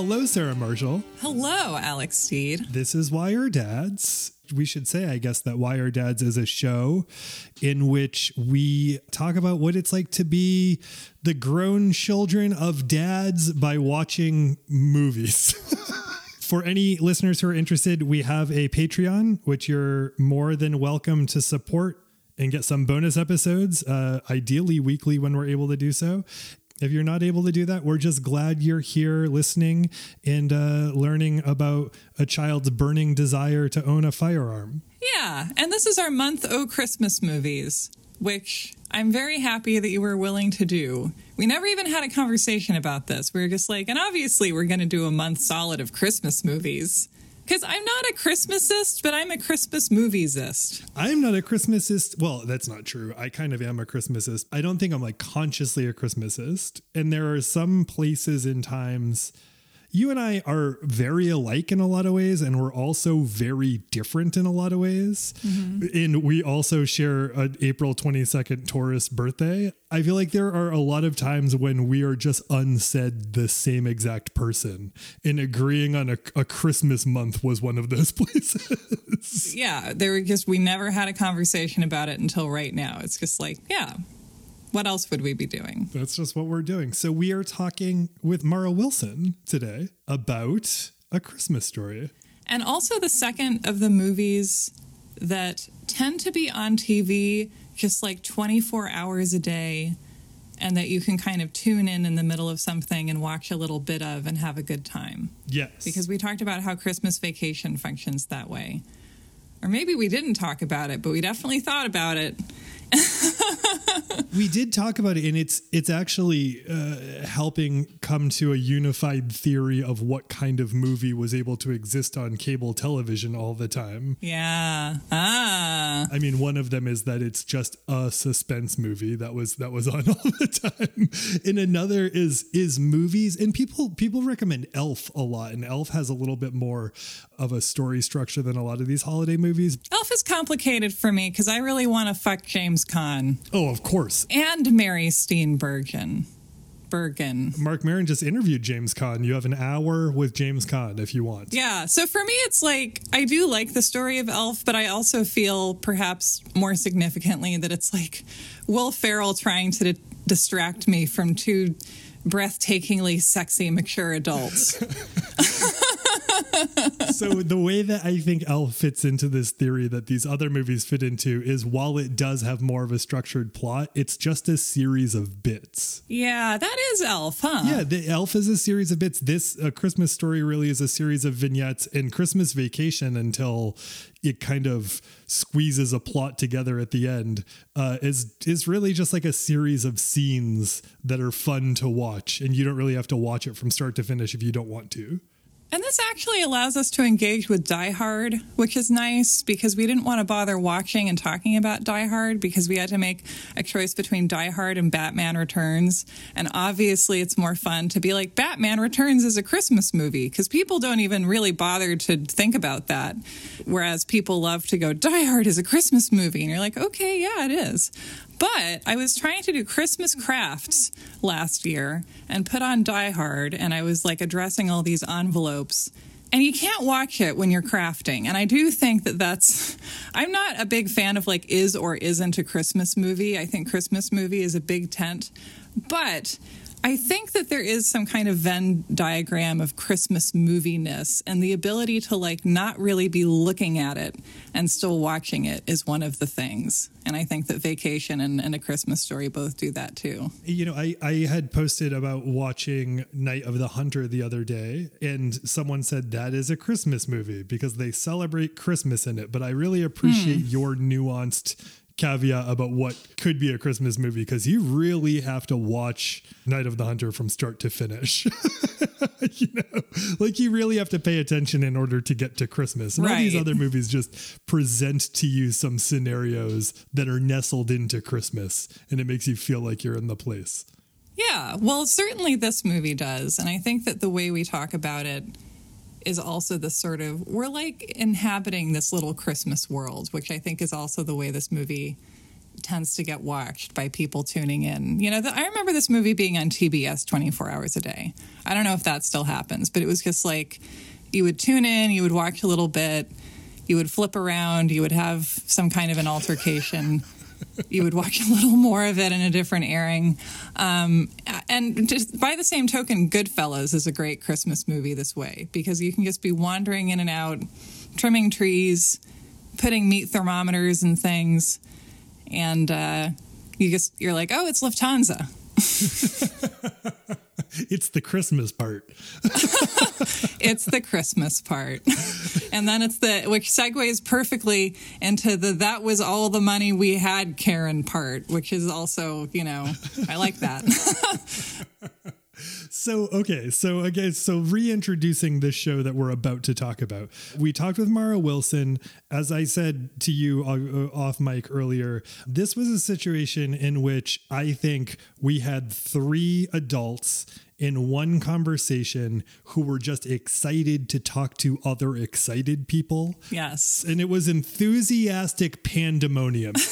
Hello, Sarah Marshall. Hello, Alex Steed. This is Why Are Dads. We should say, I guess, that Why Are Dads is a show in which we talk about what it's like to be the grown children of dads by watching movies. For any listeners who are interested, we have a Patreon, which you're more than welcome to support and get some bonus episodes, uh, ideally weekly when we're able to do so. If you're not able to do that, we're just glad you're here listening and uh, learning about a child's burning desire to own a firearm. Yeah, and this is our month O Christmas movies, which I'm very happy that you were willing to do. We never even had a conversation about this. We were just like, and obviously we're going to do a month solid of Christmas movies. Because I'm not a Christmasist, but I'm a Christmas moviesist. I'm not a Christmasist. Well, that's not true. I kind of am a Christmasist. I don't think I'm like consciously a Christmasist. And there are some places and times you and I are very alike in a lot of ways, and we're also very different in a lot of ways. Mm-hmm. And we also share an April 22nd Taurus birthday. I feel like there are a lot of times when we are just unsaid the same exact person, and agreeing on a, a Christmas month was one of those places. Yeah, there were just, we never had a conversation about it until right now. It's just like, yeah, what else would we be doing? That's just what we're doing. So we are talking with Mara Wilson today about a Christmas story. And also the second of the movies that tend to be on TV just like 24 hours a day and that you can kind of tune in in the middle of something and watch a little bit of and have a good time. Yes. Because we talked about how Christmas vacation functions that way. Or maybe we didn't talk about it, but we definitely thought about it. we did talk about it, and it's it's actually uh, helping come to a unified theory of what kind of movie was able to exist on cable television all the time. Yeah. Ah. I mean, one of them is that it's just a suspense movie that was that was on all the time, and another is is movies. And people people recommend Elf a lot, and Elf has a little bit more of a story structure than a lot of these holiday movies. Elf is complicated for me because I really want to fuck James Caan. Oh, of course. And Mary Steenburgen. Bergen. Marc Maron just interviewed James Caan. You have an hour with James Caan if you want. Yeah. So for me, it's like I do like the story of Elf, but I also feel perhaps more significantly that it's like Will Ferrell trying to d- distract me from two breathtakingly sexy mature adults. so the way that I think Elf fits into this theory that these other movies fit into is while it does have more of a structured plot, it's just a series of bits. Yeah, that is Elf, huh? Yeah, the Elf is a series of bits. This a Christmas story really is a series of vignettes and Christmas Vacation until it kind of squeezes a plot together at the end uh, is is really just like a series of scenes that are fun to watch, and you don't really have to watch it from start to finish if you don't want to. And this actually allows us to engage with Die Hard, which is nice because we didn't want to bother watching and talking about Die Hard because we had to make a choice between Die Hard and Batman Returns. And obviously, it's more fun to be like, Batman Returns is a Christmas movie because people don't even really bother to think about that. Whereas people love to go, Die Hard is a Christmas movie. And you're like, okay, yeah, it is. But I was trying to do Christmas crafts last year and put on Die Hard, and I was like addressing all these envelopes. And you can't watch it when you're crafting. And I do think that that's, I'm not a big fan of like is or isn't a Christmas movie. I think Christmas movie is a big tent. But I think that there is some kind of Venn diagram of Christmas moviness, and the ability to like not really be looking at it and still watching it is one of the things. And I think that Vacation and, and A Christmas Story both do that too. You know, I, I had posted about watching Night of the Hunter the other day, and someone said that is a Christmas movie because they celebrate Christmas in it. But I really appreciate hmm. your nuanced caveat about what could be a Christmas movie because you really have to watch Night of the Hunter from start to finish. you know, like you really have to pay attention in order to get to Christmas. And right. all these other movies just present to you some scenarios that are nestled into Christmas and it makes you feel like you're in the place. Yeah, well, certainly this movie does. And I think that the way we talk about it is also the sort of we're like inhabiting this little Christmas world, which I think is also the way this movie tends to get watched by people tuning in. You know, the, I remember this movie being on TBS 24 hours a day. I don't know if that still happens, but it was just like you would tune in, you would watch a little bit, you would flip around, you would have some kind of an altercation. You would watch a little more of it in a different airing. Um, and just by the same token, Goodfellas is a great Christmas movie this way because you can just be wandering in and out, trimming trees, putting meat thermometers and things, and uh, you just you're like, oh, it's Lufthansa. it's the Christmas part. it's the Christmas part. And then it's the, which segues perfectly into the, that was all the money we had Karen part, which is also, you know, I like that. So, okay. So, again, so reintroducing this show that we're about to talk about. We talked with Mara Wilson. As I said to you uh, off mic earlier, this was a situation in which I think we had three adults in one conversation who were just excited to talk to other excited people. Yes. And it was enthusiastic pandemonium.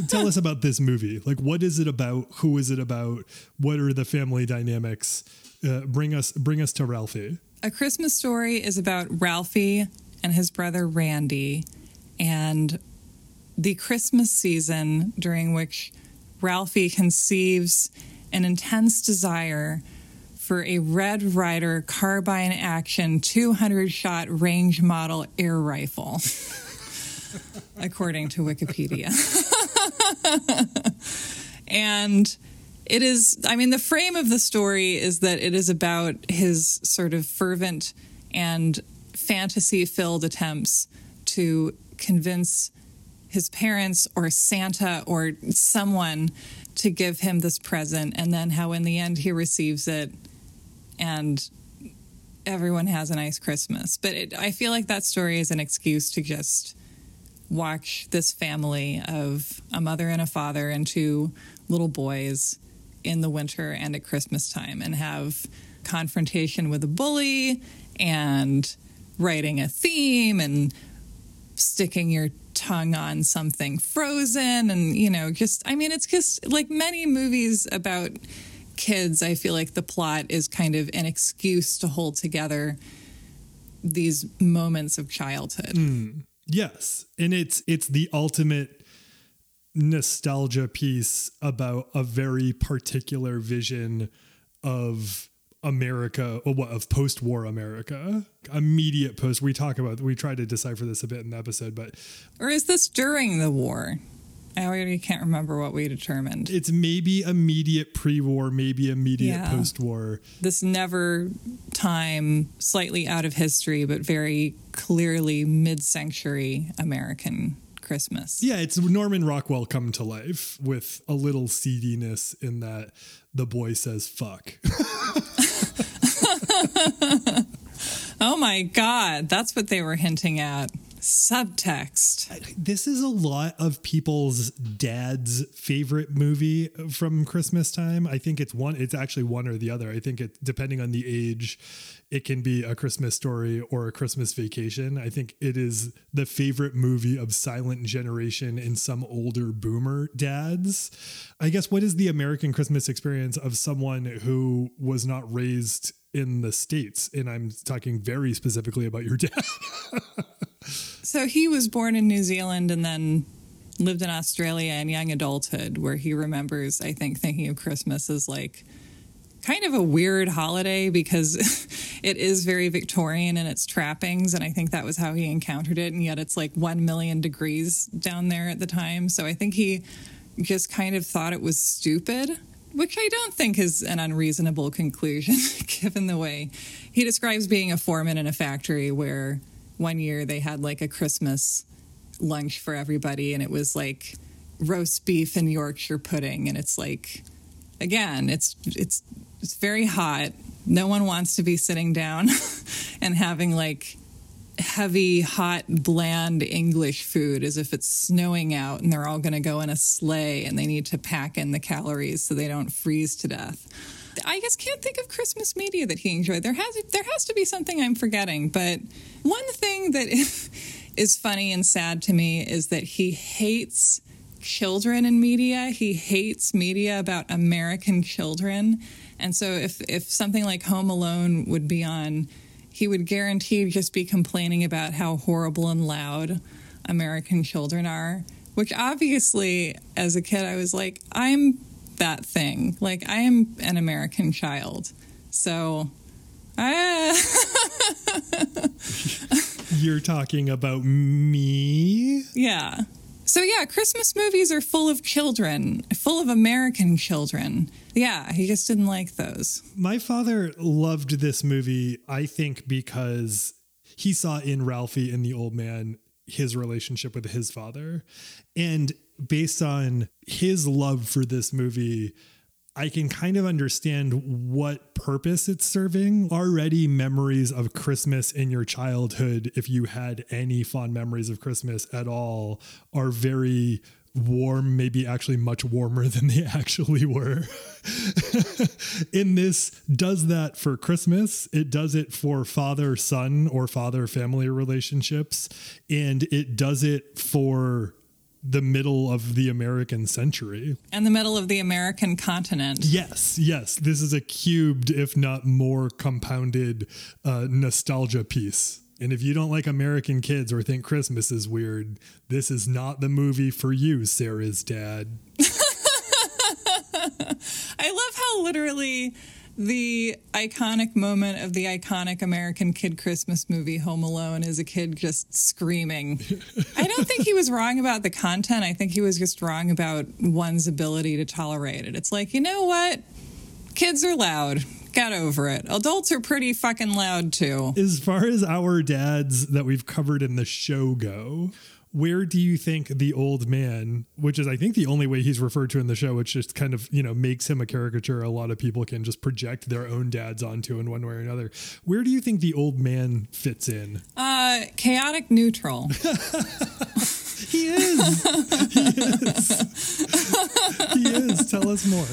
tell us about this movie. Like, what is it about? Who is it about? What are the family dynamics? Uh, bring us, bring us to Ralphie. A Christmas Story is about Ralphie and his brother Randy, and the Christmas season during which Ralphie conceives an intense desire for a Red Ryder carbine action 200 shot range model air rifle, according to Wikipedia. and it is, I mean, the frame of the story is that it is about his sort of fervent and fantasy filled attempts to convince his parents or Santa or someone to give him this present, and then how in the end he receives it and everyone has a nice Christmas. But it, I feel like that story is an excuse to just watch this family of a mother and a father and two little boys in the winter and at Christmas time and have confrontation with a bully and writing a theme and sticking your tongue on something frozen and you know just I mean it's just like many movies about kids I feel like the plot is kind of an excuse to hold together these moments of childhood. Mm. Yes, and it's it's the ultimate nostalgia piece about a very particular vision of America, or what of post-war America, immediate post. We talk about we try to decipher this a bit in the episode, but or is this during the war? I already can't remember what we determined. It's maybe immediate pre-war, maybe immediate yeah. post-war. This never time, slightly out of history, but very clearly mid-century American Christmas. Yeah, it's Norman Rockwell come to life with a little seediness in that the boy says fuck. oh my god, that's what they were hinting at subtext. This is a lot of people's dad's favorite movie from Christmas time. I think it's one, it's actually one or the other. I think it, depending on the age, it can be a Christmas story or a Christmas vacation. I think it is the favorite movie of silent generation in some older boomer dads. I guess what is the American Christmas experience of someone who was not raised in the States? And I'm talking very specifically about your dad. So he was born in New Zealand and then lived in Australia in young adulthood, where he remembers, I think, thinking of Christmas as like kind of a weird holiday because it is very Victorian in its trappings. And I think that was how he encountered it. And yet it's like 1 million degrees down there at the time. So I think he just kind of thought it was stupid. Which I don't think is an unreasonable conclusion, given the way he describes being a foreman in a factory where one year they had like a Christmas lunch for everybody, and it was like roast beef and Yorkshire pudding, and it's like again, it's it's it's very hot. No one wants to be sitting down and having like heavy, hot, bland English food as if it's snowing out and they're all going to go in a sleigh and they need to pack in the calories so they don't freeze to death. I just can't think of Christmas media that he enjoyed. There has there has to be something I'm forgetting, but one thing that is funny and sad to me is that he hates children in media. He hates media about American children. And so if if something like Home Alone would be on, he would guarantee just be complaining about how horrible and loud American children are. Which obviously as a kid I was like, I'm that thing. Like I am an American child. So I You're talking about me? Yeah. So yeah, Christmas movies are full of children, full of American children. Yeah, he just didn't like those. My father loved this movie, I think, because he saw in Ralphie and the old man his relationship with his father. And based on his love for this movie, I can kind of understand what purpose it's serving. Already, memories of Christmas in your childhood, if you had any fond memories of Christmas at all, are very warm, maybe actually much warmer than they actually were. in this, does that for Christmas, it does it for father son or father family relationships, and it does it for the middle of the American century. And the middle of the American continent. Yes, yes. This is a cubed, if not more compounded uh, nostalgia piece. And if you don't like American kids or think Christmas is weird, this is not the movie for you, Sarah's dad. I love how literally the iconic moment of the iconic American kid Christmas movie Home Alone is a kid just screaming. I don't think he was wrong about the content. I think he was just wrong about one's ability to tolerate it. It's like, you know what? Kids are loud. Get over it. Adults are pretty fucking loud too. As far as our dads that we've covered in the show go, where do you think the old man, which is I think the only way he's referred to in the show, which just kind of, you know, makes him a caricature a lot of people can just project their own dads onto in one way or another. Where do you think the old man fits in? Uh chaotic neutral. he is. he is. he is. Tell us more.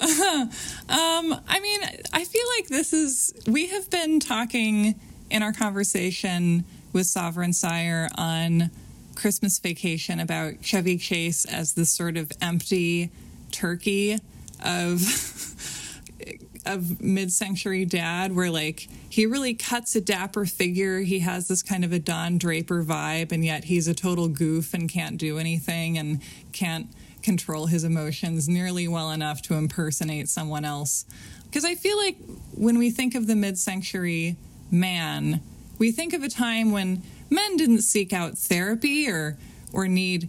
um, I mean, I feel like this is we have been talking in our conversation with Sovereign Syre on Christmas Vacation about Chevy Chase as this sort of empty turkey of of mid-century dad where like he really cuts a dapper figure. He has this kind of a don draper vibe and yet he's a total goof and can't do anything and can't control his emotions nearly well enough to impersonate someone else. Because i feel like when we think of the mid-century man we think of a time when men didn't seek out therapy or or need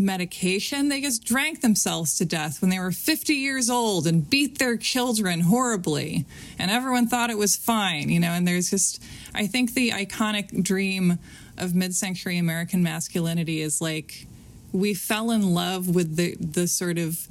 medication. They just drank themselves to death when they were 50 years old and beat their children horribly. And everyone thought it was fine, you know. And there's just, I think the iconic dream of mid century American masculinity is like we fell in love with the, the sort of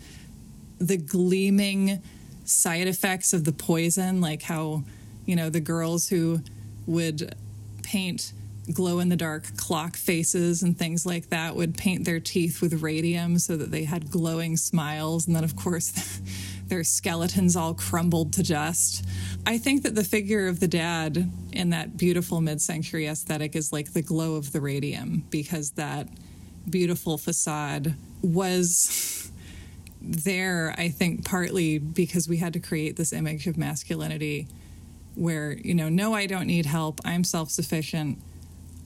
the gleaming side effects of the poison, like how, you know, the girls who would paint glow in the dark clock faces and things like that would paint their teeth with radium so that they had glowing smiles. And then, of course, their skeletons all crumbled to dust. I think that the figure of the dad in that beautiful mid century aesthetic is like the glow of the radium because that beautiful facade was there, I think, partly because we had to create this image of masculinity where, you know, no, I don't need help. I'm self sufficient.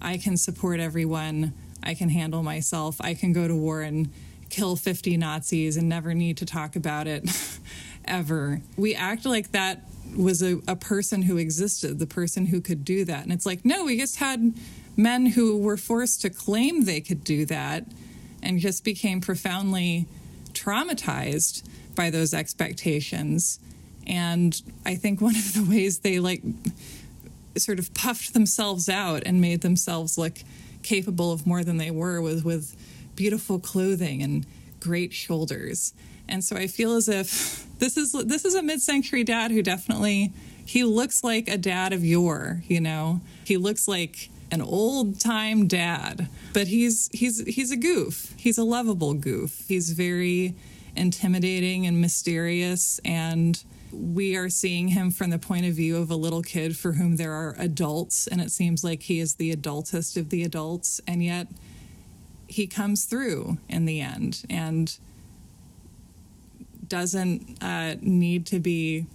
I can support everyone. I can handle myself. I can go to war and kill 50 Nazis and never need to talk about it ever. We act like that was a, a person who existed, the person who could do that. And it's like, no, we just had men who were forced to claim they could do that and just became profoundly traumatized by those expectations. And I think one of the ways they like sort of puffed themselves out and made themselves look capable of more than they were was with beautiful clothing and great shoulders. And so I feel as if this is this is a mid-century dad who definitely he looks like a dad of yore, you know. He looks like an old-time dad, but he's he's he's a goof. He's a lovable goof. He's very intimidating and mysterious and we are seeing him from the point of view of a little kid for whom there are adults, and it seems like he is the adultest of the adults, and yet he comes through in the end and doesn't uh, need to be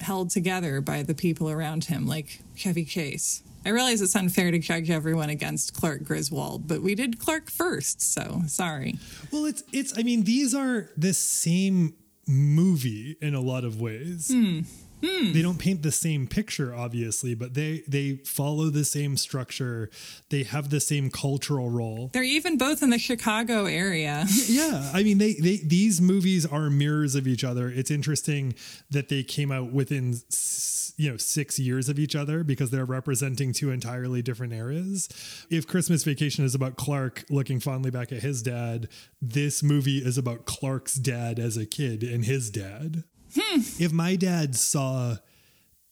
held together by the people around him, like Chevy Chase. I realize it's unfair to judge everyone against Clark Griswold, but we did Clark first, so sorry. Well, it's it's. I mean, these are the same movie in a lot of ways. Hmm. Hmm. They don't paint the same picture, obviously, but they they follow the same structure. They have the same cultural role. They're even both in the Chicago area. yeah, I mean, they they these movies are mirrors of each other. It's interesting that they came out within you know six years of each other because they're representing two entirely different eras. If Christmas Vacation is about Clark looking fondly back at his dad, this movie is about Clark's dad as a kid and his dad. Hmm. If my dad saw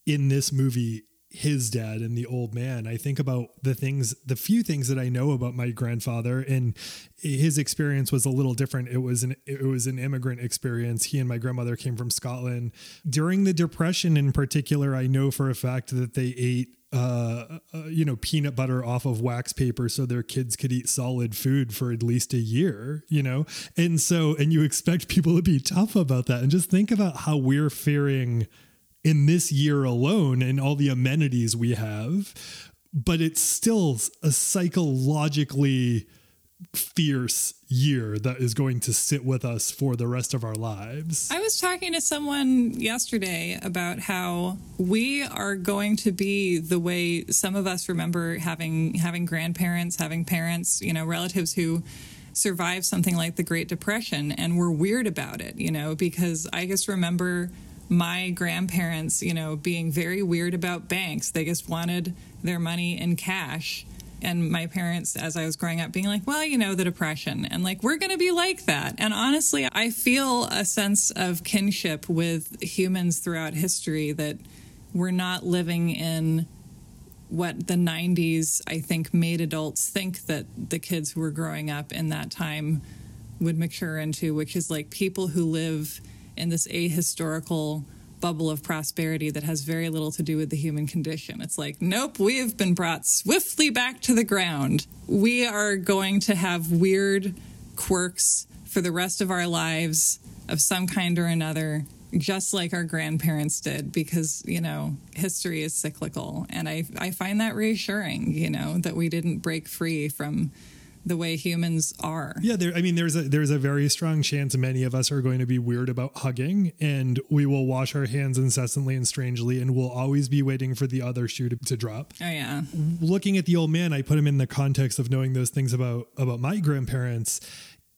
in this movie his dad and the old man, I think about the things, the few things that I know about my grandfather, and his experience was a little different. It was an it was an immigrant experience. He and my grandmother came from Scotland during the Depression. In particular, I know for a fact that they ate uh, uh, you know, peanut butter off of wax paper so their kids could eat solid food for at least a year, you know? And so, and you expect people to be tough about that. And just think about how we're faring in this year alone and all the amenities we have. But it's still a psychologically fierce year that is going to sit with us for the rest of our lives. I was talking to someone yesterday about how we are going to be the way some of us remember having having grandparents, having parents, you know, relatives who survived something like the Great Depression and were weird about it, you know, because I just remember my grandparents, you know, being very weird about banks. They just wanted their money in cash and my parents as I was growing up being like, well, you know, the depression and like we're going to be like that. And honestly, I feel a sense of kinship with humans throughout history that we're not living in what the 90s I think made adults think that the kids who were growing up in that time would mature into, which is like people who live in this ahistorical bubble of prosperity that has very little to do with the human condition. It's like, nope, we have been brought swiftly back to the ground. We are going to have weird quirks for the rest of our lives of some kind or another, just like our grandparents did, because, you know, history is cyclical. And I, I find that reassuring, you know, that we didn't break free from the way humans are. Yeah, there. I mean, there's a there's a very strong chance many of us are going to be weird about hugging, and we will wash our hands incessantly and strangely, and we'll always be waiting for the other shoe to, to drop. Oh yeah. Looking at the old man, I put him in the context of knowing those things about about my grandparents,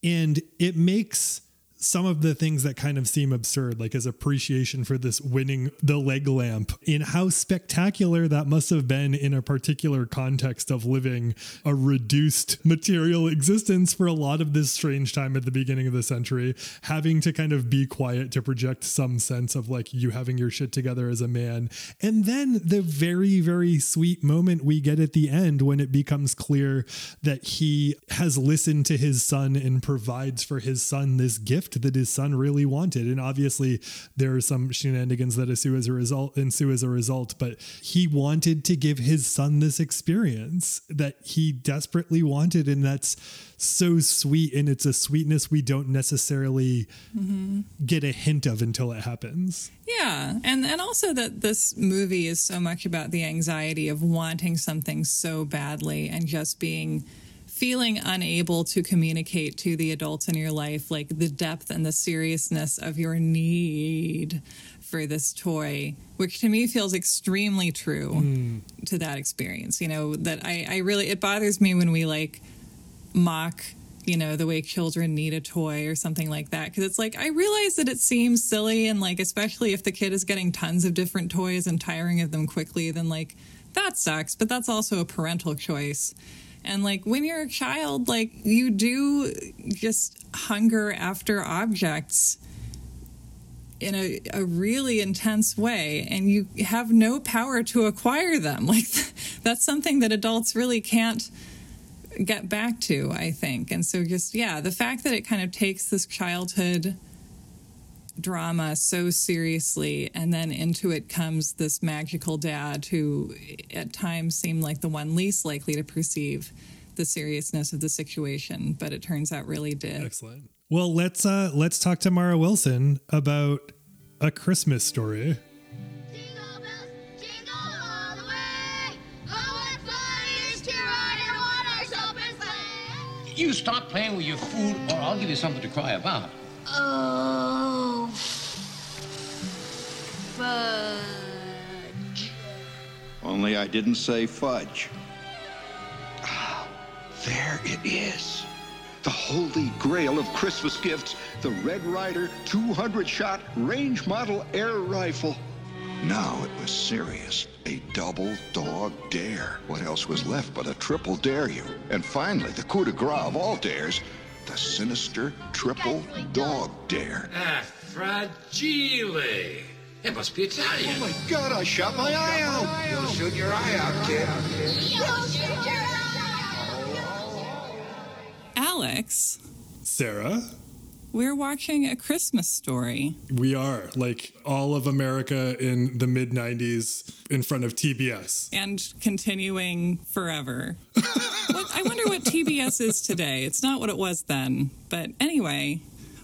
and it makes some of the things that kind of seem absurd, like his appreciation for this winning the leg lamp, in how spectacular that must have been in a particular context of living a reduced material existence for a lot of this strange time at the beginning of the century, having to kind of be quiet to project some sense of like you having your shit together as a man. And then the very, very sweet moment we get at the end when it becomes clear that he has listened to his son and provides for his son this gift that his son really wanted. And obviously, there are some shenanigans that ensue as a result. Ensue as a result, but he wanted to give his son this experience that he desperately wanted, and that's so sweet. And it's a sweetness we don't necessarily mm-hmm. get a hint of until it happens. Yeah, and and also that this movie is so much about the anxiety of wanting something so badly and just being feeling unable to communicate to the adults in your life like the depth and the seriousness of your need for this toy which to me feels extremely true mm. to that experience you know that I, I really it bothers me when we like mock you know the way children need a toy or something like that because it's like i realize that it seems silly and like especially if the kid is getting tons of different toys and tiring of them quickly then like that sucks but that's also a parental choice and like when you're a child, like you do just hunger after objects in a, a really intense way and you have no power to acquire them. Like that's something that adults really can't get back to, I think. And so just yeah, the fact that it kind of takes this childhood drama so seriously and then into it comes this magical dad who at times seemed like the one least likely to perceive the seriousness of the situation, but it turns out really did. Excellent. Well, let's uh let's talk to Mara Wilson about a Christmas story. Jingle bells, jingle all the way. Oh, what fun it is to ride in a one-horse open sleigh. You stop playing with your food, or I'll give you something to cry about. Oh, fudge. Only I didn't say fudge. Ah, there it is. The holy grail of Christmas gifts the Red Ryder 200 shot range model air rifle. Now it was serious. A double dog dare. What else was left but a triple dare you? And finally, the coup de grace of all dares, the sinister triple dog dare. Ah, fragile. It must be Italian. Oh my god, I shot my eye out! You'll shoot your eye out, kid. You'll shoot your eye out. Alex, Sarah, we're watching a Christmas story. we are like all of America in the mid 90s in front of TBS. and continuing forever. what, I wonder what TBS is today. It's not what it was then. But anyway,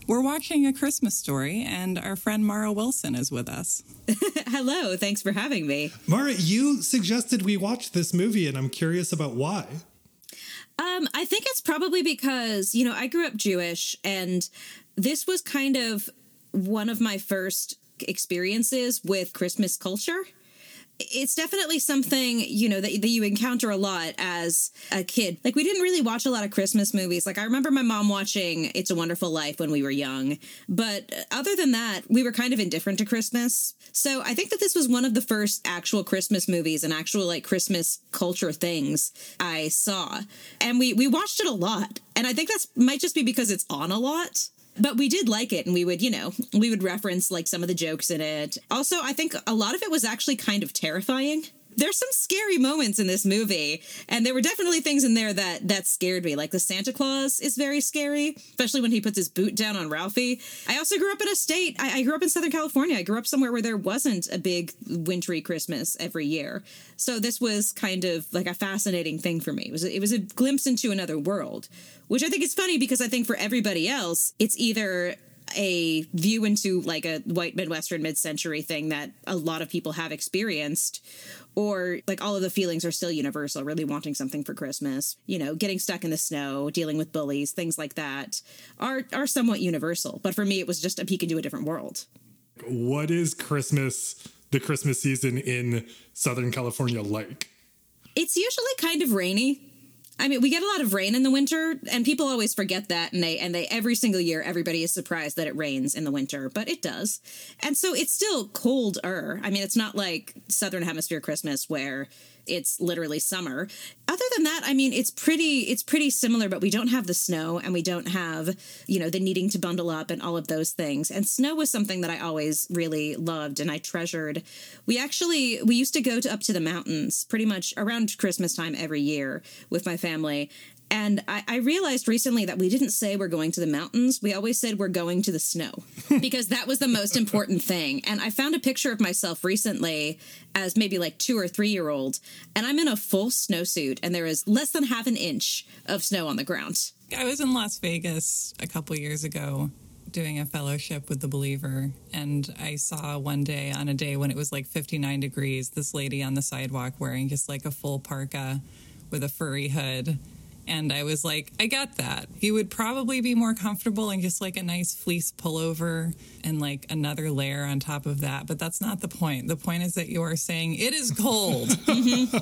we're watching a Christmas story, and our friend Mara Wilson is with us. Hello, thanks for having me. Mara, you suggested we watch this movie and I'm curious about why. Um, I think it's probably because, you know, I grew up Jewish and this was kind of one of my first experiences with Christmas culture. It's definitely something, you know, that, that you encounter a lot as a kid. Like, we didn't really watch a lot of Christmas movies. Like, I remember my mom watching It's a Wonderful Life when we were young. But uh, other than that, we were kind of indifferent to Christmas. So I think that this was one of the first actual Christmas movies and actual, like, Christmas culture things I saw. And we, we watched it a lot. And I think that's might just be because it's on a lot but we did like it and we would you know we would reference like some of the jokes in it. Also i think a lot of it was actually kind of terrifying there's some scary moments in this movie and there were definitely things in there that that scared me. Like the santa claus is very scary especially when he puts his boot down on ralphie. I also grew up in a state i, I grew up in southern california. I grew up somewhere where there wasn't a big wintry christmas every year. So this was kind of like a fascinating thing for me. It was it was a glimpse into another world which i think is funny because i think for everybody else it's either a view into like a white midwestern mid-century thing that a lot of people have experienced or like all of the feelings are still universal really wanting something for christmas. You know getting stuck in the snow dealing with bullies things like that are are somewhat universal. But for me it was just a peek into a different world. What is Christmas, the Christmas season in Southern California like? it's usually kind of rainy I mean, we get a lot of rain in the winter, and people always forget that, and they and they every single year everybody is surprised that it rains in the winter, but it does, and so it's still colder. I mean, it's not like Southern Hemisphere Christmas where it's literally summer. Other than that, I mean, it's pretty it's pretty similar, but we don't have the snow, and we don't have you know the needing to bundle up and all of those things. And snow was something that I always really loved and I treasured. We actually we used to go to up to the mountains pretty much around Christmas time every year with my family. And I, I realized recently that we didn't say we're going to the mountains. We always said we're going to the snow because that was the most important thing. And I found a picture of myself recently as maybe like two or three year old, and I'm in a full snowsuit, and there is less than half an inch of snow on the ground. I was in Las Vegas a couple years ago doing a fellowship with the believer and I saw one day on a day when it was like 59 degrees this lady on the sidewalk wearing just like a full parka with a furry hood and I was like I get that. You would probably be more comfortable in just like a nice fleece pullover and like another layer on top of that, but that's not the point. The point is that you are saying it is cold. Mm-hmm.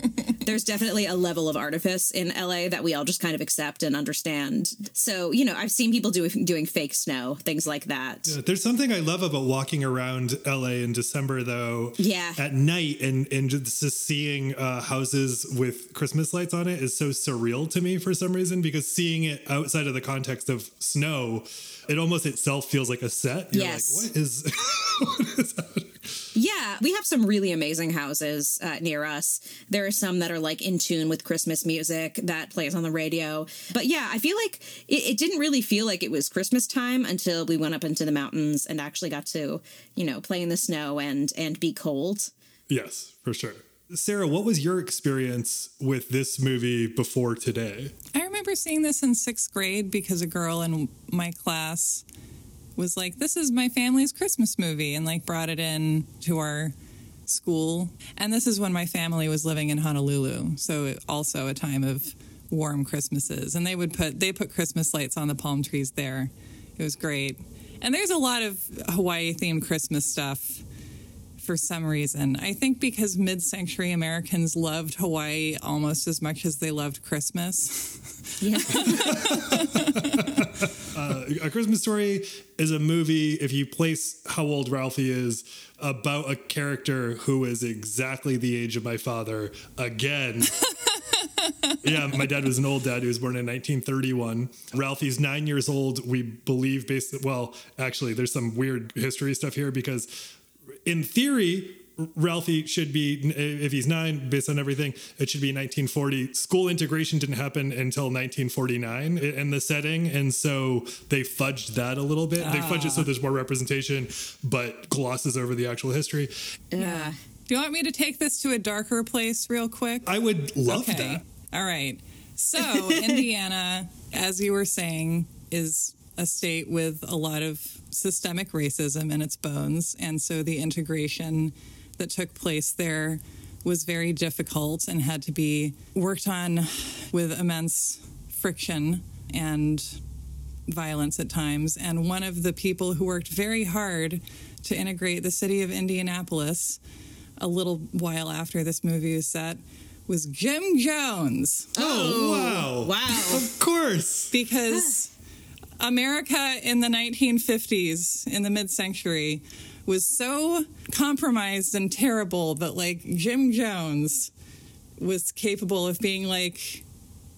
There's definitely a level of artifice in LA that we all just kind of accept and understand. So, you know, I've seen people doing doing fake snow, things like that. There's something I love about walking around LA in December, though. Yeah. At night and and just seeing uh, houses with Christmas lights on it is so surreal to me for some reason because seeing it outside of the context of snow, it almost itself feels like a set. You're Yes. like, what is? what is? Yeah, we have some really amazing houses uh, near us. There are some that are like in tune with Christmas music that plays on the radio. But yeah, I feel like it, it didn't really feel like it was Christmas time until we went up into the mountains and actually got to, you know, play in the snow and and be cold. Yes, for sure. Sarah, what was your experience with this movie before today? I remember seeing this in sixth grade because a girl in my class was like, This is my family's Christmas movie, and like brought it in to our school. And this is when my family was living in Honolulu. So also a time of warm Christmases. And they would put they put Christmas lights on the palm trees there. It was great. And there's a lot of Hawaii themed Christmas stuff for some reason. I think because mid century Americans loved Hawaii almost as much as they loved Christmas. Yeah. Uh, a Christmas Story is a movie, if you place how old Ralphie is, about a character who is exactly the age of my father again. yeah, my dad was an old dad. He was born in 1931. Ralphie's nine years old. We believe, based, well, actually, there's some weird history stuff here because in theory, Ralphie should be, if he's nine, based on everything, it should be 1940. School integration didn't happen until 1949 in the setting. And so they fudged that a little bit. They fudged it so ah. there's more representation, but glosses over the actual history. Yeah. Do you want me to take this to a darker place real quick? I would love okay. that. All right. So, Indiana, as you were saying, is a state with a lot of systemic racism in its bones. And so the integration that took place there was very difficult and had to be worked on with immense friction and violence at times. And one of the people who worked very hard to integrate the city of Indianapolis a little while after this movie was set was Jim Jones. Oh, oh wow. Wow. Of course. Because ah. America in the 1950s, in the mid century, was so compromised and terrible that, like, Jim Jones was capable of being like,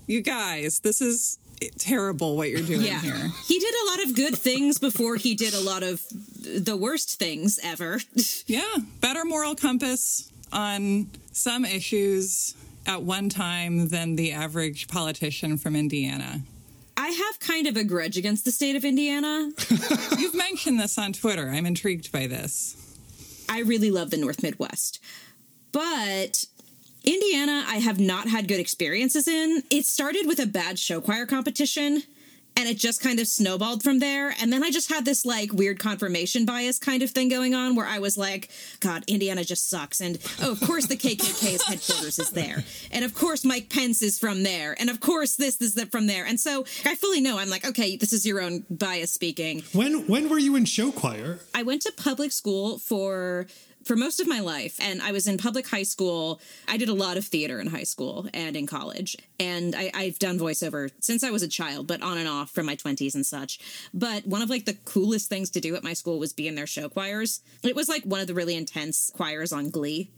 you guys, this is terrible what you're doing Yeah. here. He did a lot of good things before he did a lot of the worst things ever. Yeah, better moral compass on some issues at one time than the average politician from Indiana. I have kind of a grudge against the state of Indiana. You've mentioned this on Twitter. I'm intrigued by this. I really love the North Midwest. But Indiana, I have not had good experiences in. It started with a bad show choir competition. And it just kind of snowballed from there. And then I just had this like weird confirmation bias kind of thing going on where I was like, God, Indiana just sucks. And oh, of course the KKK's headquarters is there. And of course Mike Pence is from there. And of course this is from there. And so I fully know I'm like, okay, this is your own bias speaking. When when were you in show choir? I went to public school for for most of my life and I was in public high school. I did a lot of theater in high school and in college. And I, I've done voiceover since I was a child, but on and off from my 20s and such. But one of like the coolest things to do at my school was be in their show choirs. It was like one of the really intense choirs on Glee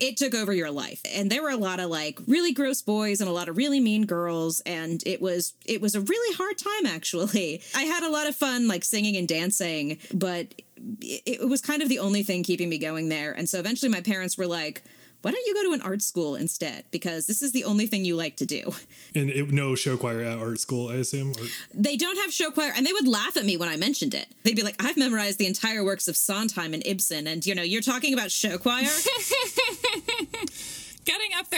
it took over your life. And there were a lot of like really gross boys and a lot of really mean girls and it was it was a really hard time actually. I had a lot of fun like singing and dancing but it, it was kind of the only thing keeping me going there. And so eventually my parents were like why don't you go to an art school instead? Because this is the only thing you like to do. And it, no show choir at art school, I assume. Or, they don't have show choir and they would laugh at me when i mentioned it. They'd be like i've memorized the entire works of sondheim and ibsen and you know you're talking about show choir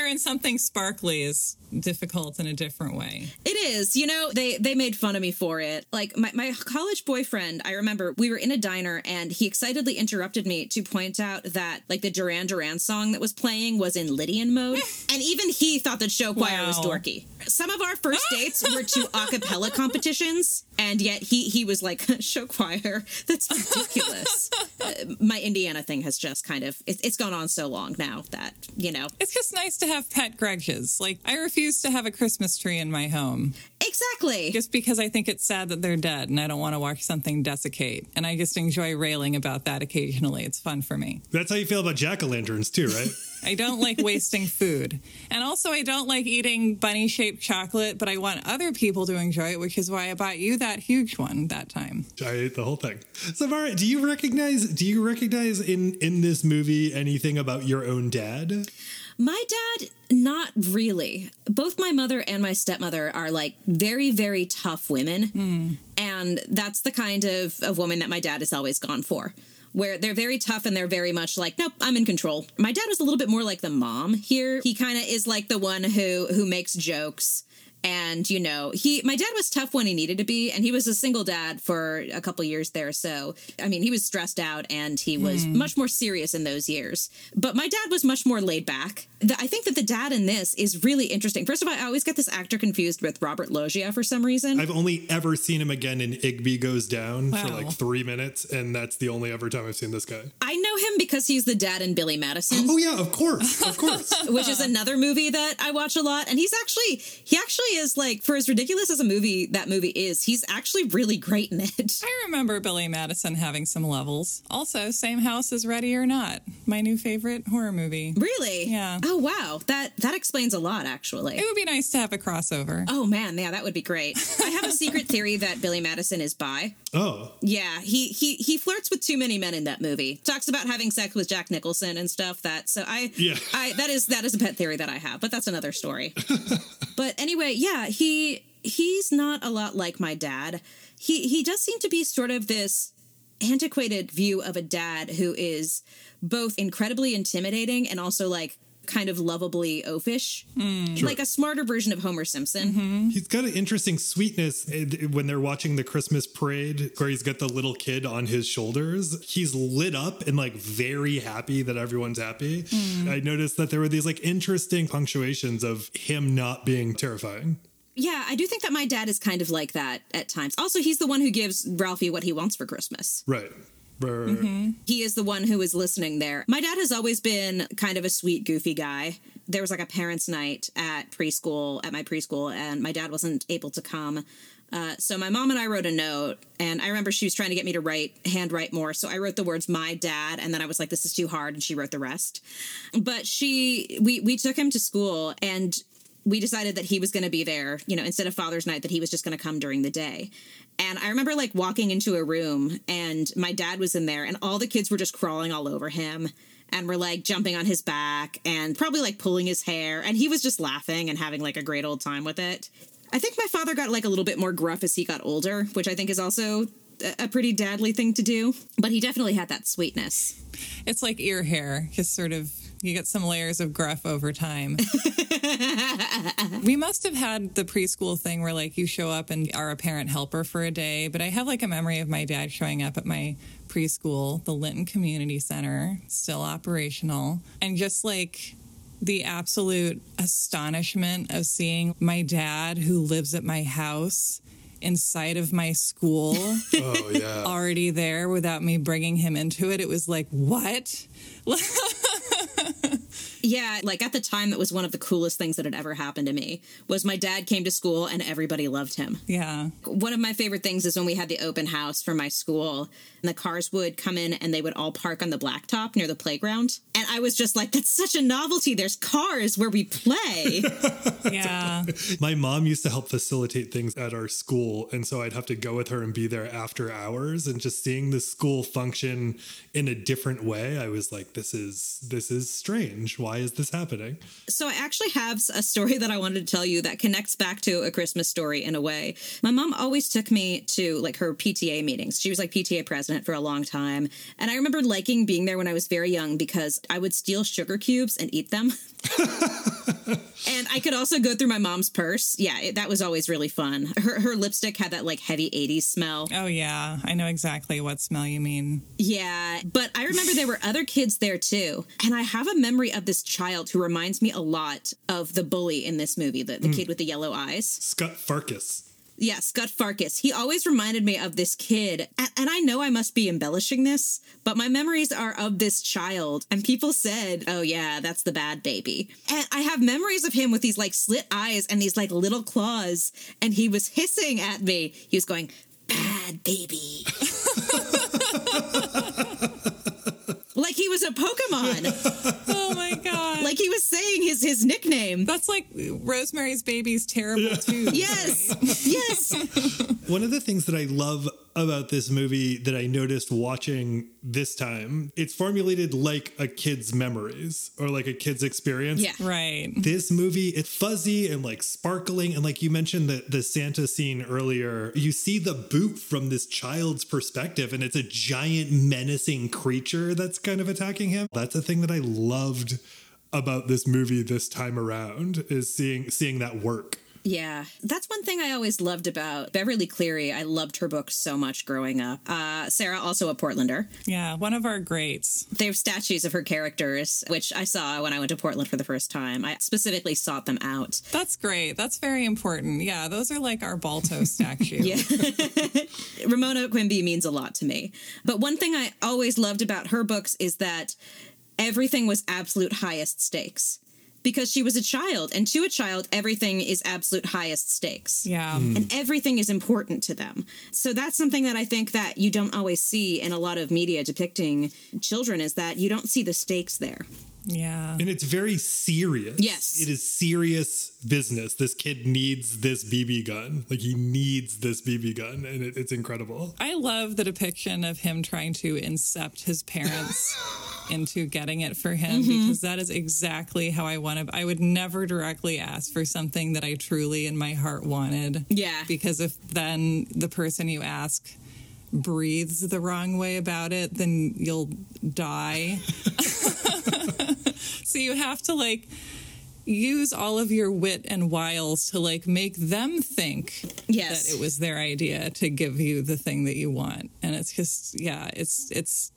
In something sparkly is difficult in a different way. It is. You know, they they made fun of me for it. Like my, my college boyfriend, I remember we were in a diner and he excitedly interrupted me to point out that like the Duran Duran song that was playing was in Lydian mode. and even he thought that show choir was dorky. Some of our first dates were to a cappella competitions, and yet he he was like, show choir? That's ridiculous. Uh, my Indiana thing has just kind of it's, it's gone on so long now that, you know. It's just nice to have pet grudges. Like, I refuse to have a Christmas tree in my home Exactly. just because I think it's sad that they're dead and I don't want to watch something desiccate. And I just enjoy railing about that occasionally. It's fun for me. that's how you feel about jack o' lanterns, too, right? I don't like wasting food. And also, I don't like eating bunny shaped chocolate, but I want other people to enjoy it, which is why I bought you that huge one that time. I ate the whole thing. So, Mara, do you recognize? Do you recognize in in this movie anything about your own dad? My dad, not really. Both my mother and my stepmother are like very, very tough women. Hmm. And that's the kind of, of woman that my dad has always gone for. where they're very tough and they're very much like, nope, I'm in control. My dad was a little bit more like the mom here. He kind of is like the one who who makes jokes and you know he my dad was tough when he needed to be and he was a single dad for a couple years there. So i mean he was stressed out and he was hmm. much more serious in those years. But my dad was much more laid back. The, i think that the dad in this is really interesting. First of all i always get this actor confused with robert loggia for some reason. I've only ever seen him again in Igby Goes Down for like three minutes, and that's the only ever time I've seen this guy. i know him because he's the dad in billy madison. Oh yeah, of course, of course. which is another movie that I watch a lot. And he's actually, he actually is like, for as ridiculous as a movie that movie is, he's actually really great in it. I remember Billy Madison having some levels. Also, same house as Ready or Not, my new favorite horror movie. Really? Yeah. Oh wow, that that explains a lot actually. It would be nice to have a crossover. Oh man, yeah, that would be great. I have a secret theory that Billy Madison is bi. Oh, Yeah, he he he flirts with too many men in that movie. Talks about having sex with Jack Nicholson and stuff. That so I Yeah. I that is that is a pet theory that I have, but that's another story. but anyway, yeah, he he's not a lot like my dad. He he does seem to be sort of this antiquated view of a dad who is both incredibly intimidating and also like kind of lovably oafish. Mm. Like a smarter version of Homer Simpson. Mm-hmm. he's got an interesting sweetness eh, when they're watching the Christmas parade, where he's got the little kid on his shoulders. He's lit up and like very happy that everyone's happy. Mm. I noticed that there were these like interesting punctuations of him not being terrifying. Yeah, I do think that my dad is kind of like that at times. Also, he's the one who gives Ralphie what he wants for Christmas. Right. Right. He is the one who is listening there. My dad has always been kind of a sweet, goofy guy. There was like a parents' night at preschool, at my preschool, and my dad wasn't able to come. Uh, so my mom and I wrote a note, and I remember she was trying to get me to write, handwrite more. So I wrote the words "my dad," and then I was like, "This is too hard," and she wrote the rest. But she, we, we took him to school, and we decided that he was going to be there, you know, instead of Father's Night, that he was just going to come during the day. And I remember like walking into a room and my dad was in there and all the kids were just crawling all over him and were like jumping on his back and probably like pulling his hair. And he was just laughing and having like a great old time with it. I think my father got like a little bit more gruff as he got older, which I think is also a pretty dadly thing to do. But he definitely had that sweetness. It's like ear hair, just sort of you get some layers of gruff over time. we must have had the preschool thing where like you show up and are a parent helper for a day, but I have like a memory of my dad showing up at my preschool, the Linton Community Center, still operational, and just like the absolute astonishment of seeing my dad who lives at my house inside of my school Oh yeah. already there without me bringing him into it. It was like, what? Yeah, like at the time, that was one of the coolest things that had ever happened to me. Was my dad came to school and everybody loved him. Yeah. One of my favorite things is when we had the open house for my school, and the cars would come in and they would all park on the blacktop near the playground. And I was just like, "That's such a novelty! There's cars where we play." Yeah. My mom used to help facilitate things at our school, and so I'd have to go with her and be there after hours. And just seeing the school function in a different way, I was like, "This is this is strange. Why is this happening?" So I actually have a story that I wanted to tell you that connects back to a Christmas story in a way. My mom always took me to like her PTA meetings. She was like PTA president for a long time. And I remember liking being there when I was very young because I would steal sugar cubes and eat them. and I could also go through my mom's purse. Yeah, it, that was always really fun. Her her lipstick had that like heavy 80s smell. Oh, yeah. I know exactly what smell you mean. Yeah, but I remember there were other kids there too. And I have a memory of this child who reminds me a lot of the bully in this movie, the, the hmm. kid with the yellow eyes. Scut Farkus. Yeah, Scut Farkus. He always reminded me of this kid. And, and I know I must be embellishing this, but my memories are of this child. And people said, oh, yeah, that's the bad baby. And I have memories of him with these like slit eyes and these like little claws. And he was hissing at me. He was going, bad baby. like he was a Pokemon. Oh, my God. like he was saying his his his nickname. That's like Rosemary's Baby's terrible too. Yes, yes. One of the things that I love about this movie that I noticed watching this time, it's formulated like a kid's memories or like a kid's experience. Yeah. Right. This movie, it's fuzzy and like sparkling. And like you mentioned the, the Santa scene earlier, you see the boot from this child's perspective, and it's a giant menacing creature that's kind of attacking him. That's a thing that I loved about this movie this time around is seeing seeing that work. Yeah, that's one thing I always loved about Beverly Cleary. I loved her books so much growing up. Uh, Sarah, also a Portlander. Yeah, one of our greats. They have statues of her characters, which I saw when I went to Portland for the first time. I specifically sought them out. That's great. That's very important. Yeah, those are like our Balto statue. Yeah. Ramona Quimby means a lot to me. But one thing I always loved about her books is that everything was absolute highest stakes. Because she was a child, and to a child, everything is absolute highest stakes. Yeah. Hmm. and everything is important to them. So that's something that I think that you don't always see in a lot of media depicting children is that you don't see the stakes there. Yeah. And it's very serious. Yes. It is serious business. This kid needs this BB gun. Like he needs this BB gun, and it, it's incredible. I love the depiction of him trying to incept his parents into getting it for him mm-hmm. because that is exactly how I want to. I would never directly ask for something that I truly in my heart wanted. Yeah. Because if then the person you ask breathes the wrong way about it, then you'll die. so you have to like use all of your wit and wiles to like make them think Yes. that it was their idea to give you the thing that you want and it's just yeah it's it's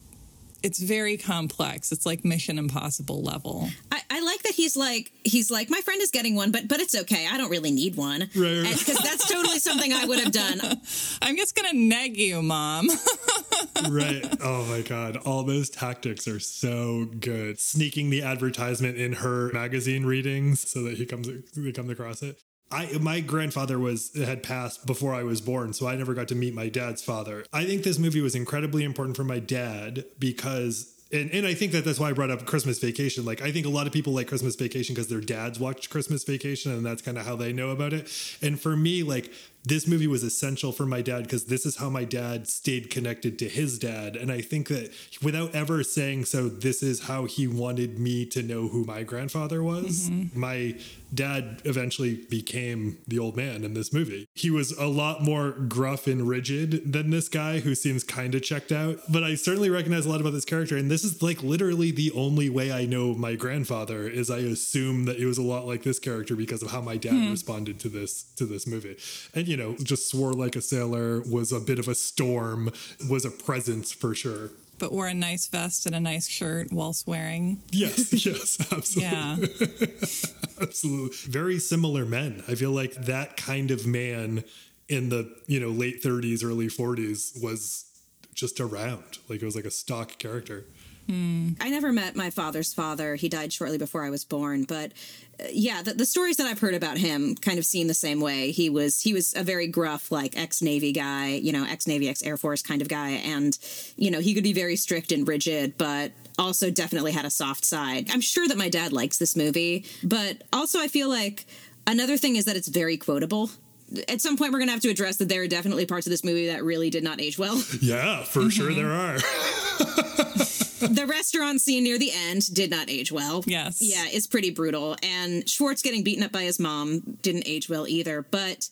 it's very complex it's like mission impossible level I, I like that he's like he's like my friend is getting one, but but it's okay. I don't really need one. Right, right. Because that's totally something I would have done. i'm just gonna nag you mom right. Oh my God. All those tactics are so good. Sneaking the advertisement in her magazine readings so that he comes he comes across it. I my grandfather was had passed before I was born, so I never got to meet my dad's father. I think this movie was incredibly important for my dad because and, and I think that that's why I brought up Christmas Vacation. Like, I think a lot of people like Christmas Vacation because their dads watched Christmas Vacation and that's kind of how they know about it. And for me, like, this movie was essential for my dad because this is how my dad stayed connected to his dad. And I think that without ever saying so, this is how he wanted me to know who my grandfather was. Mm-hmm. My dad eventually became the old man in this movie. He was a lot more gruff and rigid than this guy who seems kind of checked out. But I certainly recognize a lot about this character. And this is like literally the only way I know my grandfather is I assume that it was a lot like this character because of how my dad hmm. responded to this to this movie. And you know, just swore like a sailor, was a bit of a storm, was a presence for sure. but wore a nice vest and a nice shirt while swearing Yes, yes, absolutely. yeah Absolutely. Very similar men. I feel like that kind of man in the, you know, late 30s, early 40s was just around. Like it was like a stock character. I never met my father's father. He died shortly before I was born. But uh, yeah, the, the stories that I've heard about him kind of seem the same way. He was he was a very gruff, like ex Navy guy, you know, ex Navy, ex Air Force kind of guy, and you know he could be very strict and rigid, but also definitely had a soft side. I'm sure that my dad likes this movie, but also I feel like another thing is that it's very quotable. At some point, we're going to have to address that there are definitely parts of this movie that really did not age well. Yeah, for sure there are. the restaurant scene near the end did not age well. Yes. Yeah, it's pretty brutal. And Schwartz getting beaten up by his mom didn't age well either. But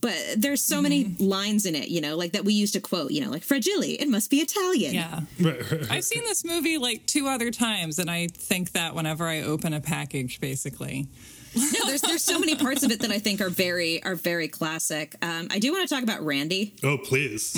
but there's so many lines in it, you know, like that we used to quote, you know, like fragile, it must be Italian. yeah right, right. i've seen this movie like two other times and i think that whenever i open a package basically No, there's there's so many parts of it that I think are very are very classic. Um, I do want to talk about Randy. Oh, please.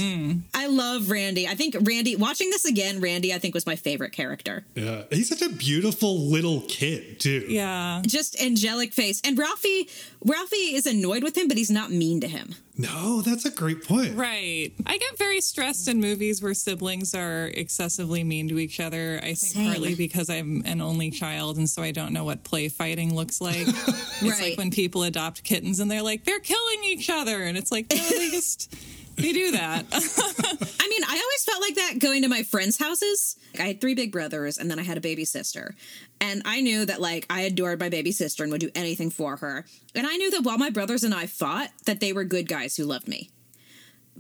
I love Randy. I think Randy watching this again, Randy I think was my favorite character. Yeah. He's such a beautiful little kid, too. yeah Just angelic face. And Ralphie Ralphie is annoyed with him, but he's not mean to him. No, that's a great point. Right. I get very stressed in movies where siblings are excessively mean to each other. I think Same. partly because I'm an only child and so I don't know what play fighting looks like. It's Right. like when people adopt kittens and they're like, they're killing each other. And it's like, no, they just, they do that. I mean, I always felt like that going to my friends' houses. I had three big brothers and then I had a baby sister. And I knew that like I adored my baby sister and would do anything for her. And I knew that while my brothers and I fought, that they were good guys who loved me.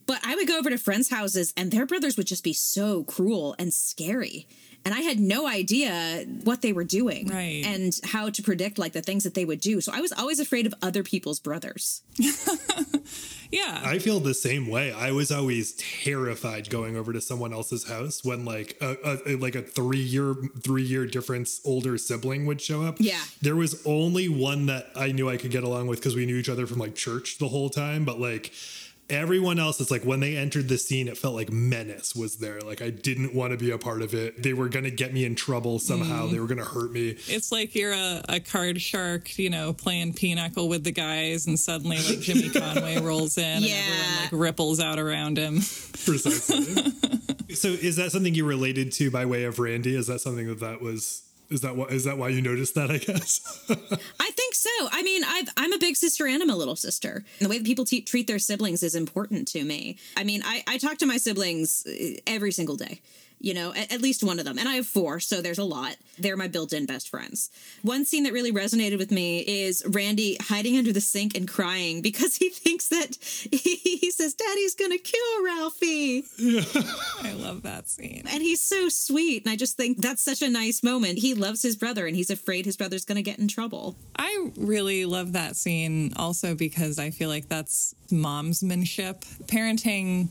But I would go over to friends' houses and their brothers would just be so cruel and scary. And I had no idea what they were doing Right. and how to predict like the things that they would do. So I was always afraid of other people's brothers. Yeah. I feel the same way. I was always terrified going over to someone else's house when like a, a like a three year three year difference older sibling would show up. Yeah. there was only one that I knew I could get along with because we knew each other from like church the whole time. But like everyone else, it's like when they entered the scene, it felt like menace was there. Like I didn't want to be a part of it. They were gonna get me in trouble somehow. Mm-hmm. They were gonna hurt me. It's like you're a, a card shark, you know, playing pinochle with the guys, and suddenly like Jimmy Conway rolls in and everyone like ripples out around him. Precisely. so is that something you related to by way of Randy? Is that something that that was? Is that what? Is that why you noticed that? I guess. I think so. I mean, I've, I'm a big sister and I'm a little sister. And the way that people te- treat their siblings is important to me. I mean, I, I talk to my siblings uh, every single day, you know, at, at least one of them. And I have four, so there's a lot. They're my built in best friends. One scene that really resonated with me is Randy hiding under the sink and crying because he thinks that he, he says, Daddy's going to kill Ralphie. I love that scene. And he's so sweet. And I just think that's such a nice moment. He loves his brother and he's afraid his brother's going to get in trouble. I really love that scene also because I feel like that's momsmanship. Parenting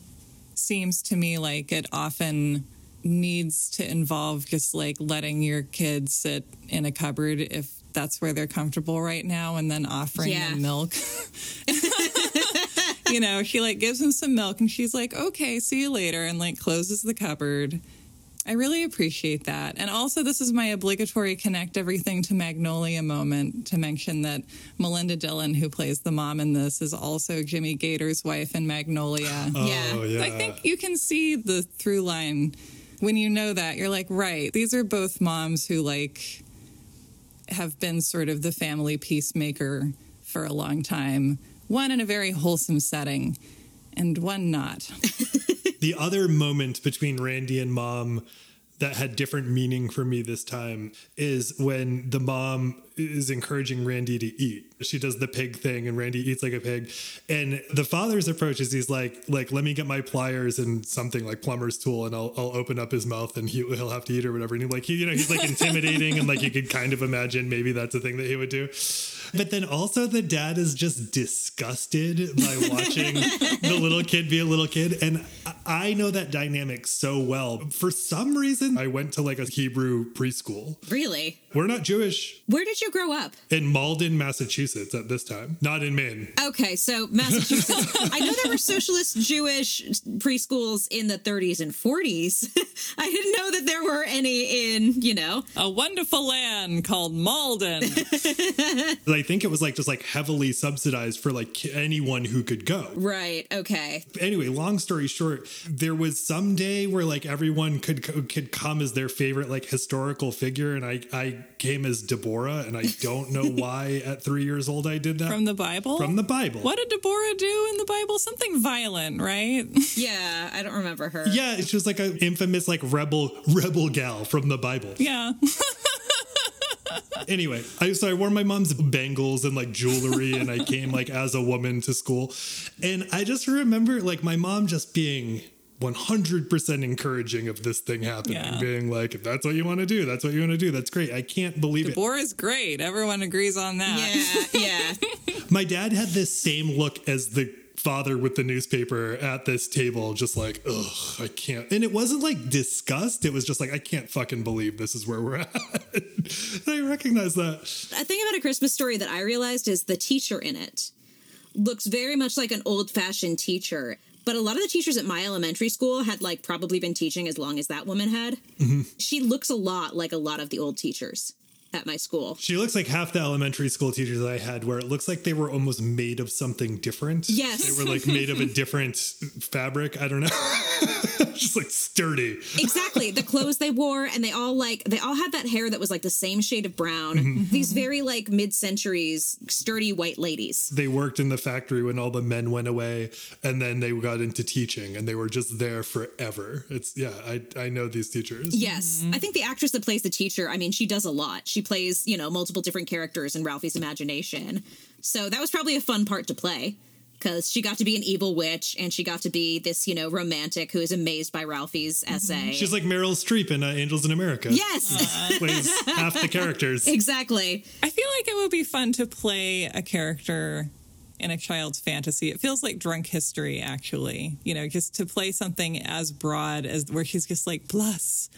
seems to me like it often needs to involve just like letting your kids sit in a cupboard if that's where they're comfortable right now and then offering Yeah. them milk. you know, she like gives him some milk and she's like, okay, see you later, and like closes the cupboard. I really appreciate that. And also, this is my obligatory connect everything to Magnolia moment to mention that Melinda Dillon, who plays the mom in this, is also Jimmy Gator's wife in Magnolia. Yeah. Oh yeah. I think you can see the through line when you know that. You're like, right, these are both moms who like have been sort of the family peacemaker for a long time. One in a very wholesome setting, and one not. the other moment between Randy and mom that had different meaning for me this time is when the mom is encouraging Randy to eat. She does the pig thing and Randy eats like a pig. And the father's approach is he's like, like, let me get my pliers and something like plumber's tool and I'll, I'll open up his mouth and he, he'll have to eat or whatever. And he like, he, you know, he's like intimidating and like you could kind of imagine maybe that's a thing that he would do. But then also the dad is just disgusted by watching the little kid be a little kid. And I know that dynamic so well. For some reason, I went to like a Hebrew preschool. Really? We're not Jewish Where did you grow up? in Malden, Massachusetts at this time, not in Maine. Okay, so Massachusetts. I know there were socialist Jewish preschools in the 30s and 40s. I didn't know that there were any in, you know. A wonderful land called Malden. I think it was like just like heavily subsidized for like anyone who could go. Right. Okay. anyway, long story short, there was some day where like everyone could could come as their favorite like historical figure, and I I came as Deborah, and I don't know why at three years old I did that From the Bible? From the Bible. What did Deborah do in the Bible? Something violent, right? Yeah, I don't remember her. Yeah, she was like an infamous like rebel rebel gal from the Bible. yeah. Anyway, I so I wore my mom's bangles and like jewelry, and I came like as a woman to school, and I just remember like my mom just being. 100% encouraging of this thing happening, Yeah. being like, if that's what you want to do, that's what you want to do. That's great. I can't believe it. Deborah's great. Everyone agrees on that. Yeah, yeah. My dad had this same look as the father with the newspaper at this table, just like, ugh, I can't. And it wasn't like disgust. It was just like, I can't fucking believe this is where we're at. I recognize that. A thing about a Christmas story that I realized is the teacher in it looks very much like an old fashioned teacher. But a lot of the teachers at my elementary school had like probably been teaching as long as that woman had. Mm-hmm. She looks a lot like a lot of the old teachers at my school. She looks like half the elementary school teachers that I had, where it looks like they were almost made of something different. Yes. They were like made of a different fabric. I don't know. Just like sturdy. exactly the clothes they wore and they all like they all had that hair that was like the same shade of brown Mm-hmm. these very like mid-centuries sturdy white ladies They worked in the factory when all the men went away, and then they got into teaching, and they were just there forever. It's yeah, I I know these teachers. yes i think the actress that plays the teacher i mean she does a lot she plays you know multiple different characters in ralphie's imagination so that was probably a fun part to play because she got to be an evil witch and she got to be this you know romantic who is amazed by ralphie's essay She's like Meryl Streep in uh, Angels in America. yes plays half the characters. exactly I feel like it would be fun to play a character in a child's fantasy. It feels like drunk history, actually. You know, just to play something as broad as where she's just like plus,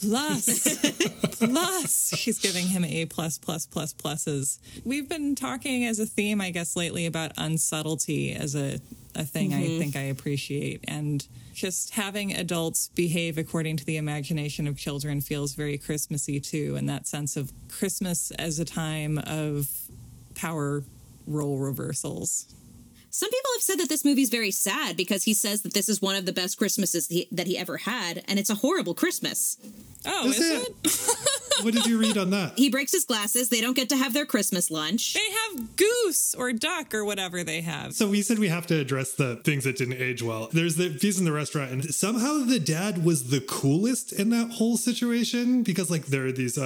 plus, plus. She's giving him a plus, plus, plus, pluses. We've been talking as a theme, I guess, lately about unsubtlety as a a thing I mm-hmm. think I appreciate and just having adults behave according to the imagination of children feels very Christmassy too, and that sense of Christmas as a time of power role reversals. Some people have said that this movie's very sad because he says that this is one of the best Christmases he, that he ever had, and it's a horrible Christmas. Oh, Is is, it? it? what did you read on that? He breaks his glasses. They don't get to have their Christmas lunch. They have goose or duck or whatever they have. So we said we have to address the things that didn't age well. There's the piece in the restaurant, and somehow the dad was the coolest in that whole situation because, like, there are these uh,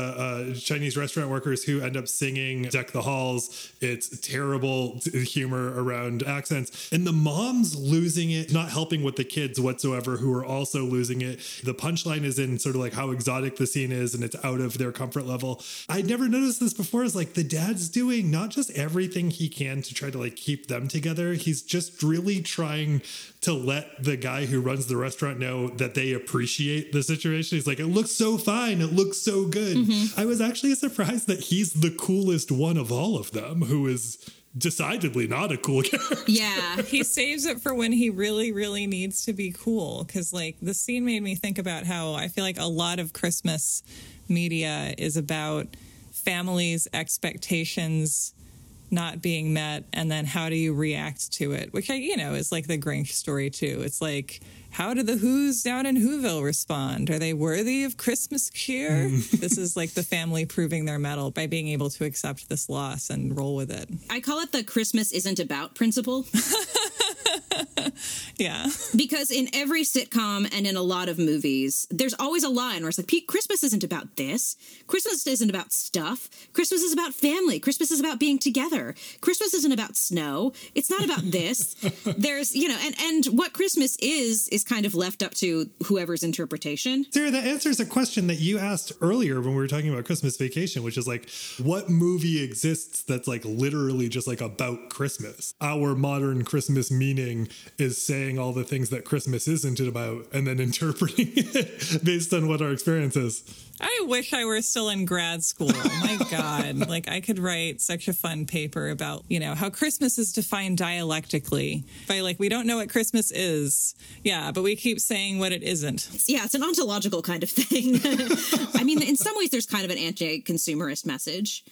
uh, Chinese restaurant workers who end up singing "Deck the Halls." It's terrible humor around accents, and the mom's losing it, not helping with the kids whatsoever, who are also losing it. The punchline is in sort of like how exotic the scene is, and it's out of their comfort level. I'd never noticed this before. Is like the dad's doing not just everything he can to try to like keep them together. He's just really trying to let the guy who runs the restaurant know that they appreciate the situation. He's like, it looks so fine. It looks so good. Mm-hmm. I was actually surprised that he's the coolest one of all of them, who is decidedly not a cool character. Yeah. he saves it for when he really, really needs to be cool. Because, like, the scene made me think about how I feel like a lot of Christmas media is about families' expectations not being met, and then how do you react to it? Which I, you know, is like the Grinch story too. It's like, how do the Who's down in Whoville respond? Are they worthy of Christmas cheer? Mm. this is like the family proving their mettle by being able to accept this loss and roll with it. I call it the Christmas isn't about principle Yeah. because in every sitcom and in a lot of movies, there's always a line where it's like, Pete, Christmas isn't about this. Christmas isn't about stuff. Christmas is about family. Christmas is about being together. Christmas isn't about snow. It's not about this. there's, you know, and, and what Christmas is, is kind of left up to whoever's interpretation. Sarah, that answers a question that you asked earlier when we were talking about Christmas Vacation, which is like, what movie exists that's like literally just like about Christmas? Our modern Christmas meaning is saying all the things that Christmas isn't about and then interpreting it based on what our experience is. I wish I were still in grad school. Oh my God. like I could write such a fun paper about, you know, how Christmas is defined dialectically. By like, we don't know what Christmas is. Yeah, but we keep saying what it isn't. Yeah, it's an ontological kind of thing. I mean, in some ways, there's kind of an anti consumerist message.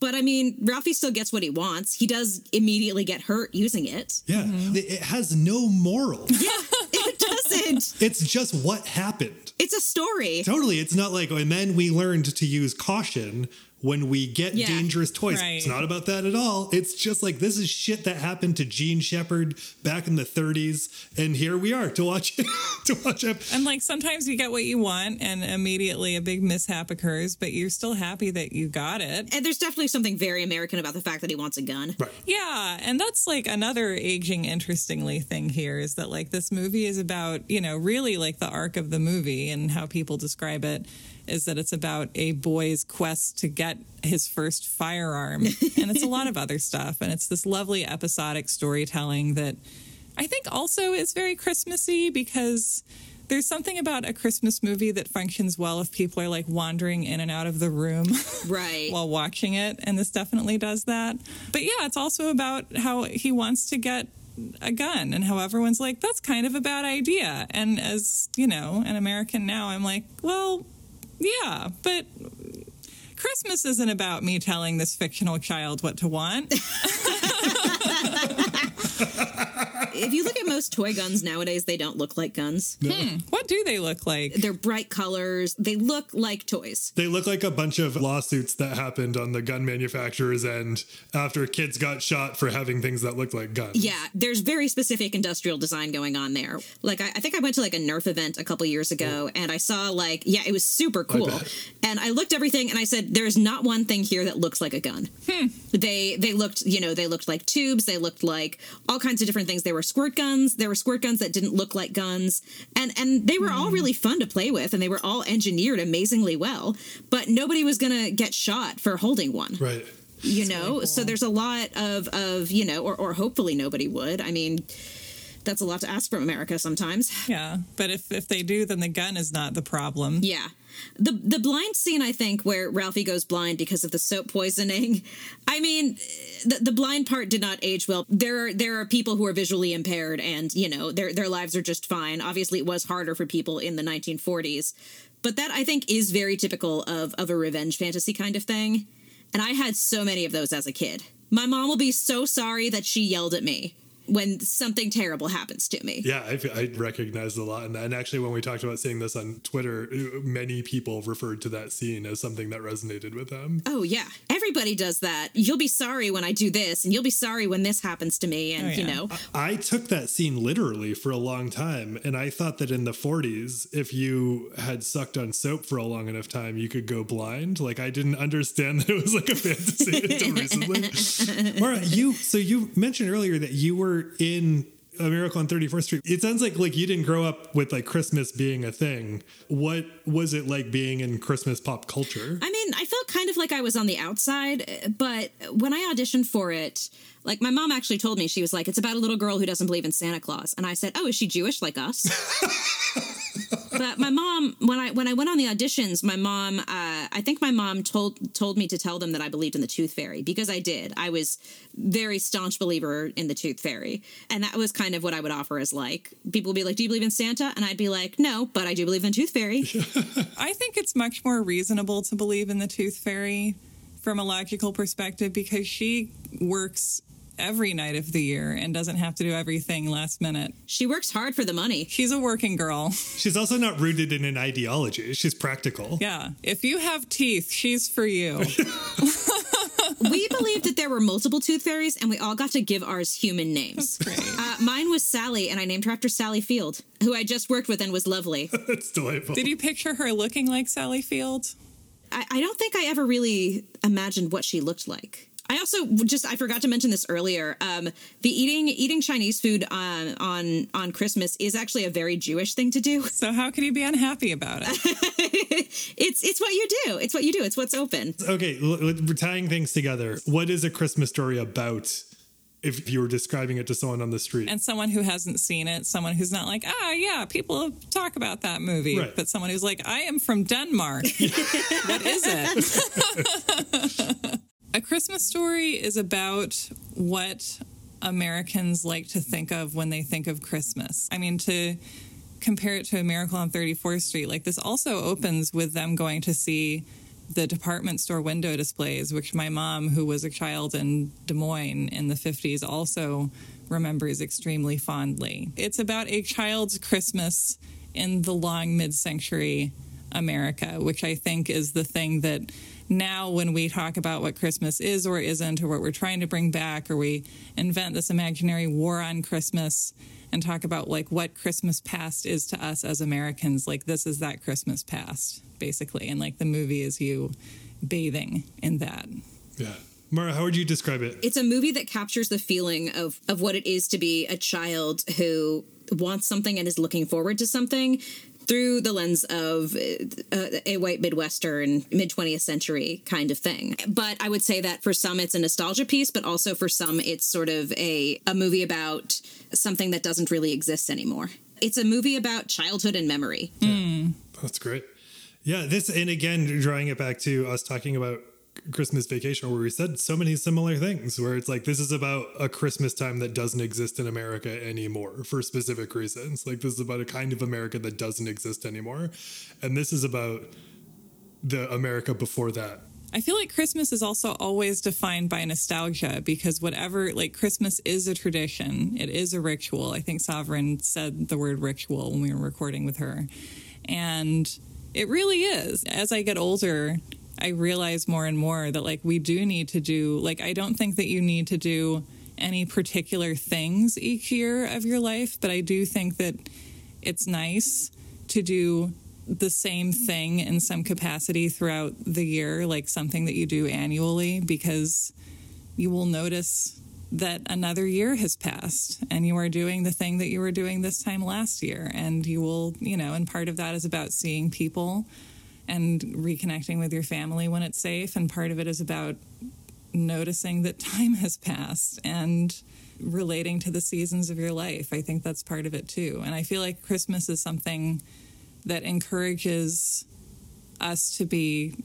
But I mean, Ralphie still gets what he wants. He does immediately get hurt using it. Yeah. Mm-hmm. It has no moral. Yeah, it doesn't. it's just what happened. It's a story. Totally. It's not like, oh, and then we learned to use caution when we get Yeah. dangerous toys. Right. It's not about that at all. It's just like this is shit that happened to Jean Shepherd back in the 30s, and here we are to watch to watch it. And like sometimes you get what you want and immediately a big mishap occurs, but you're still happy that you got it. And there's definitely something very American about the fact that he wants a gun. Right. Yeah, and that's like another aging interestingly thing here is that like this movie is about, you know, really like the arc of the movie and how people describe it is that it's about a boy's quest to get his first firearm. and it's a lot of other stuff and it's this lovely episodic storytelling that I think also is very Christmassy because there's something about a Christmas movie that functions well if people are like wandering in and out of the room Right. while watching it, and this definitely does that. But yeah, it's also about how he wants to get a gun and how everyone's like, that's kind of a bad idea. And as, you know, an American now, I'm like, well, yeah, but Christmas isn't about me telling this fictional child what to want. if you look at most toy guns nowadays, they don't look like guns. Hmm. What do they look like? They're bright colors. They look like toys. They look like a bunch of lawsuits that happened on the gun manufacturer's end after kids got shot for having things that looked like guns. Yeah, there's very specific industrial design going on there. Like, I, I think I went to like a Nerf event a couple years ago and I saw, like, yeah, it was super cool. bet. And I looked everything and I said, there's not one thing here that looks like a gun. Hmm. They they looked, you know, they looked like tubes. They looked like all kinds of different things. There were squirt guns. There were squirt guns that didn't look like guns, and and they were all really mm-hmm. fun to play with, and they were all engineered amazingly well. But nobody was gonna get shot for holding one Right. you know so there's a lot of of you know or, or hopefully nobody would i mean that's a lot to ask from america sometimes. Yeah, but if if they do, then the gun is not the problem. yeah. The the blind scene i think where ralphie goes blind because of the soap poisoning i mean the, the blind part did not age well. There are there are people who are visually impaired and you know their their lives are just fine. Obviously it was harder for people in the 1940s but that i think is very typical of of a revenge fantasy kind of thing and i had so many of those as a kid. My mom will be so sorry that she yelled at me when something terrible happens to me Yeah, I, I recognized a lot in that. And actually, when we talked about seeing this on Twitter, uh, many people referred to that scene as something that resonated with them. Oh yeah, everybody does that. You'll be sorry when I do this, and you'll be sorry when this happens to me, and Oh, you yeah. know, I took that scene literally for a long time, and I thought that in the 40s, if you had sucked on soap for a long enough time, you could go blind. Like I didn't understand that it was like a fantasy until recently. Mara, you so you mentioned earlier that you were in a Miracle on 34th Street. It sounds like like you didn't grow up with like Christmas being a thing. What was it like being in Christmas pop culture? I mean, I felt kind of like I was on the outside, but when I auditioned for it, like my mom actually told me she was like, "It's about a little girl who doesn't believe in Santa Claus," and I said, "Oh, is she Jewish like us?" but my mom, when I when I went on the auditions, my mom, uh, I think my mom told told me to tell them that I believed in the Tooth Fairy because I did. I was very staunch believer in the Tooth Fairy, and that was kind of what I would offer as like people would be like, "Do you believe in Santa?" and I'd be like, "No, but I do believe in Tooth Fairy." I think it's much more reasonable to believe in the tooth fairy from a logical perspective because she works every night of the year and doesn't have to do everything last minute. she works hard for the money. She's a working girl. She's also not rooted in an ideology. She's practical. Yeah. If you have teeth, she's for you. we believed that there were multiple tooth fairies and we all got to give ours human names. Great. Uh, mine was Sally, and I named her after Sally Field, who I just worked with and was lovely. That's delightful. Did you picture her looking like Sally Field? I, I don't think I ever really imagined what she looked like. I also just I forgot to mention this earlier. Um, the eating eating Chinese food on on on Christmas is actually a very Jewish thing to do. So how can you be unhappy about it? It's it's what you do. It's what you do. It's what's open. Okay, l- l- we're tying things together. What is a Christmas story about? If you were describing it to someone on the street, and someone who hasn't seen it, someone who's not like, ah, yeah, people talk about that movie, Right. but someone who's like, I am from Denmark. what is it? A Christmas story is about what Americans like to think of when they think of Christmas. I mean, to compare it to A Miracle on 34th Street, like this also opens with them going to see the department store window displays, which my mom, who was a child in Des Moines in the 50s, also remembers extremely fondly. It's about a child's Christmas in the long mid century America, which I think is the thing that now when we talk about what Christmas is or isn't, or what we're trying to bring back, or we invent this imaginary war on Christmas and talk about like what Christmas past is to us as Americans, like this is that Christmas past, basically. And like the movie is you bathing in that. yeah. Mara, how would you describe it? It's a movie that captures the feeling of of what it is to be a child who wants something and is looking forward to something through the lens of uh, a white midwestern mid 20th century kind of thing. But i would say that for some it's a nostalgia piece but also for some it's sort of a a movie about something that doesn't really exist anymore. It's a movie about childhood and memory. That's great. Yeah, this and again drawing it back to us talking about Christmas Vacation, where we said so many similar things. Where it's like this is about a Christmas time that doesn't exist in America anymore for specific reasons. Like this is about a kind of America that doesn't exist anymore, and this is about the America before that. I feel like Christmas is also always defined by nostalgia because whatever, like Christmas is a tradition, it is a ritual. I think Sovereign said the word ritual when we were recording with her. And it really is. As I get older, I realize more and more that like we do need to do, like, I don't think that you need to do any particular things each year of your life, but I do think that it's nice to do the same thing in some capacity throughout the year, like something that you do annually, because you will notice that another year has passed and you are doing the thing that you were doing this time last year. And you will, you know, and part of that is about seeing people and reconnecting with your family when it's safe. And part of it is about noticing that time has passed and relating to the seasons of your life. I think that's part of it too. And I feel like Christmas is something that encourages us to be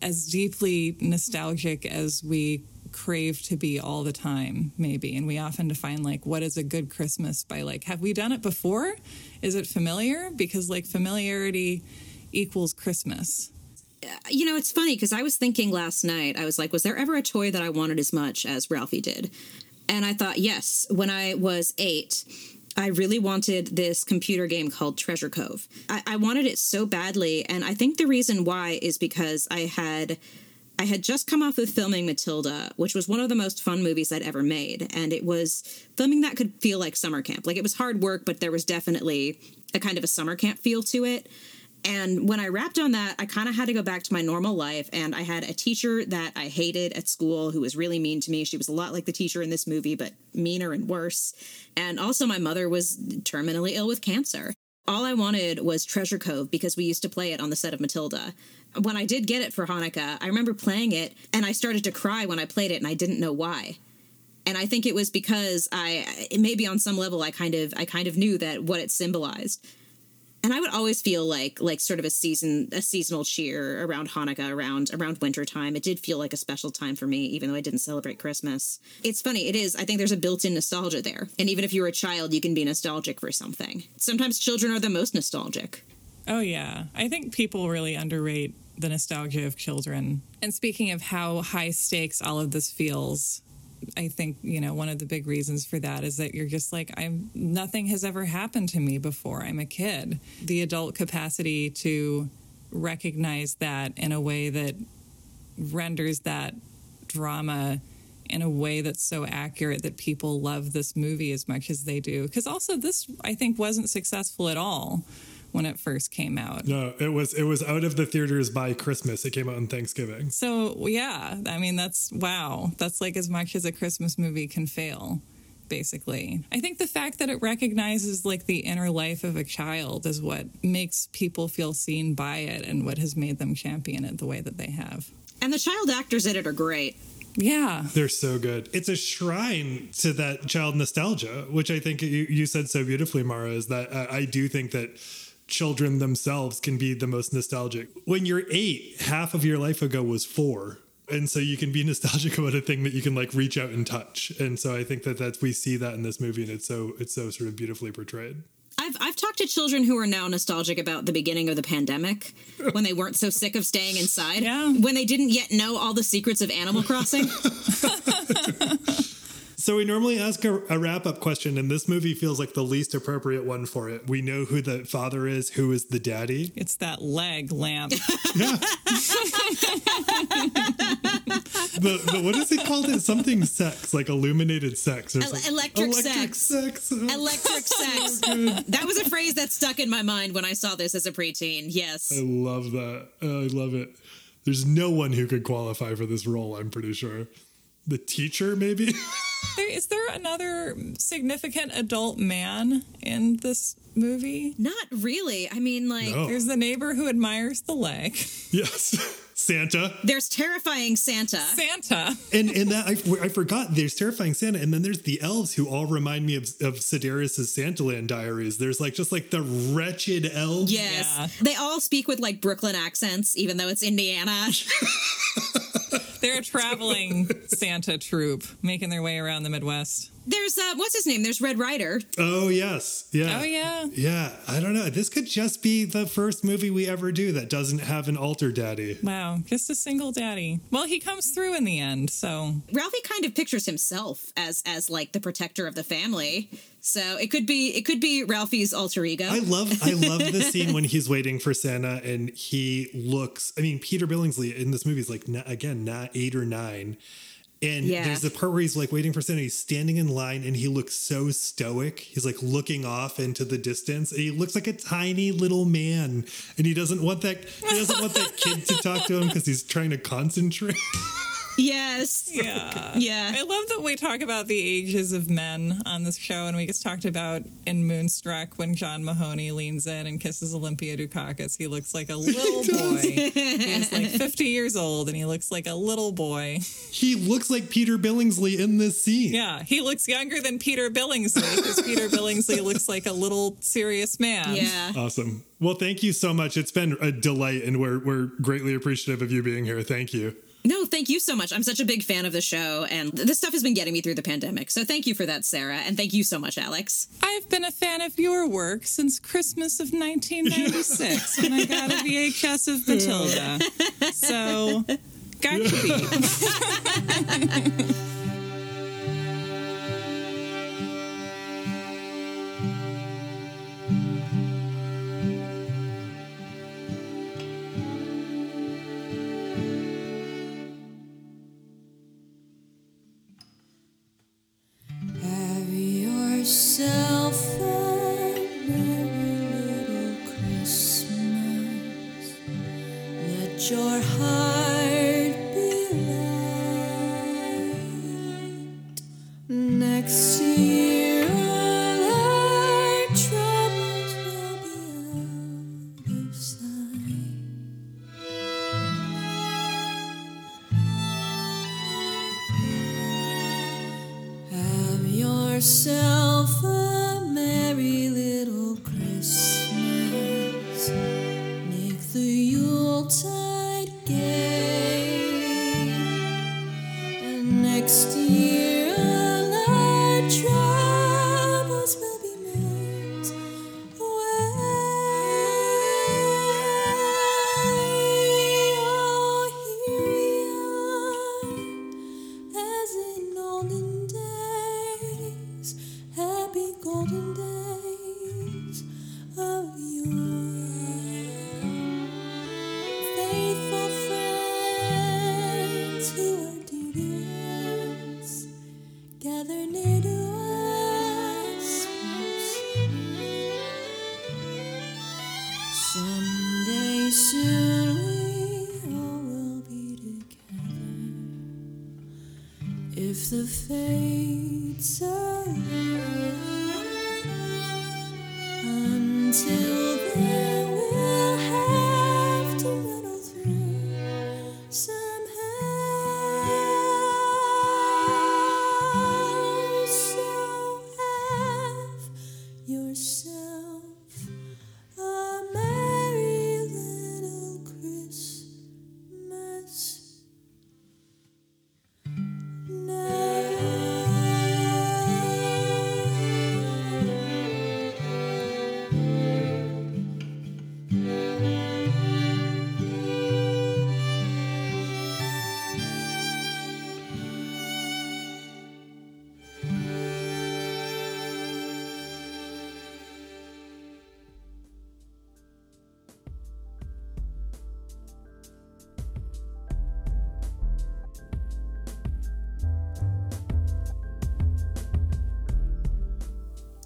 as deeply nostalgic as we crave to be all the time maybe and we often define like what is a good christmas by like have we done it before is it familiar because like familiarity equals christmas uh, You know, it's funny because I was thinking last night, I was like, was there ever a toy that I wanted as much as Ralphie did? And I thought, yes, when I was eight, I really wanted this computer game called Treasure Cove. I, I wanted it so badly, and I think the reason why is because I had I had just come off of filming Matilda, which was one of the most fun movies I'd ever made, and it was filming that could feel like summer camp. Like it was hard work, but there was definitely a kind of a summer camp feel to it. And when I wrapped on that, I kind of had to go back to my normal life. And I had a teacher that I hated at school who was really mean to me. She was a lot like the teacher in this movie, but meaner and worse. And also, my mother was terminally ill with cancer. All I wanted was Treasure Cove because we used to play it on the set of Matilda. When I did get it for Hanukkah, I remember playing it and I started to cry when I played it and I didn't know why. And I think it was because I maybe on some level I kind of I kind of knew that what it symbolized and I would always feel like like sort of a season a seasonal cheer around Hanukkah around around winter time. It did feel like a special time for me, even though I didn't celebrate Christmas. It's funny, it is. I think there's a built-in nostalgia there, and even if you're a child, you can be nostalgic for something. Sometimes children are the most nostalgic. Oh, yeah. I think people really underrate the nostalgia of children. And speaking of how high stakes all of this feels, I think, you know, one of the big reasons for that is that you're just like, I'm nothing has ever happened to me before. I'm a kid. The adult capacity to recognize that in a way that renders that drama in a way that's so accurate that people love this movie as much as they do. Because also, this, I think, wasn't successful at all when it first came out. No, it was it was out of the theaters by Christmas. It came out on Thanksgiving. So, yeah, I mean, that's wow. That's like as much as a Christmas movie can fail, basically. I think the fact that it recognizes like the inner life of a child is what makes people feel seen by it and what has made them champion it the way that they have. And the child actors in it are great. Yeah. They're so good. It's a shrine to that child nostalgia, which I think you, you said so beautifully, Mara, is that uh, I do think that children themselves can be the most nostalgic. When you're eight, half of your life ago was four. And so you can be nostalgic about a thing that you can like reach out and touch. And so I think that that's we see that in this movie and it's so it's so sort of beautifully portrayed. I've I've talked to children who are now nostalgic about the beginning of the pandemic when they weren't so sick of staying inside. Yeah. When they didn't yet know all the secrets of Animal Crossing. So we normally ask a, a wrap up question, and this movie feels like the least appropriate one for it. We know who the father is, who is the daddy. It's that leg lamp. The, the what is it called? It's something sex, like illuminated sex or El- something. electric sex. sex. Oh, Electric sex. That was a phrase that stuck in my mind when I saw this as a preteen. Yes. I love that. I love it. There's no one who could qualify for this role. I'm pretty sure. The teacher, maybe. there, is there another significant adult man in this movie? Not really. I mean, like, No. There's the neighbor who admires the leg. yes, Santa. there's terrifying Santa. Santa. And and that I, I forgot. There's terrifying Santa, and then there's the elves who all remind me of of Sedaris's Santaland diaries. There's like just like the wretched elves. Yes. Yeah. They all speak with like Brooklyn accents, even though it's Indiana. They're a traveling Santa troupe making their way around the Midwest. There's uh, what's his name? There's Red Ryder. Oh yes, yeah. Oh, yeah. yeah. I don't know. This could just be the first movie we ever do that doesn't have an alter daddy. Wow, just a single daddy. Well, he comes through in the end, so Ralphie kind of pictures himself as as like the protector of the family. So it could be it could be Ralphie's alter ego. I love I love the scene when he's waiting for Santa and he looks. I mean, Peter Billingsley in this movie is like again not eight or nine. And Yeah. there's the part where he's like waiting for Santa. He's standing in line and he looks so stoic. He's like looking off into the distance. And he looks like a tiny little man. And he doesn't want that he doesn't want that kid to talk to him because he's trying to concentrate. yes. yeah. Yeah. I love that we talk about the ages of men on this show, and we just talked about in Moonstruck when John Mahoney leans in and kisses Olympia Dukakis. He looks like a little boy. He's like 50 years old, and he looks like a little boy. he looks like Peter Billingsley in this scene. Yeah, he looks younger than Peter Billingsley because Peter Billingsley looks like a little serious man. Yeah. Awesome. Well, thank you so much. It's been a delight and we're we're greatly appreciative of you being here. Thank you. No, thank you so much. I'm such a big fan of the show, and this stuff has been getting me through the pandemic. So thank you for that, Sarah, and thank you so much, Alex. I've been a fan of your work since Christmas of 1996 when I got a VHS of Matilda. So, got you beat. Next year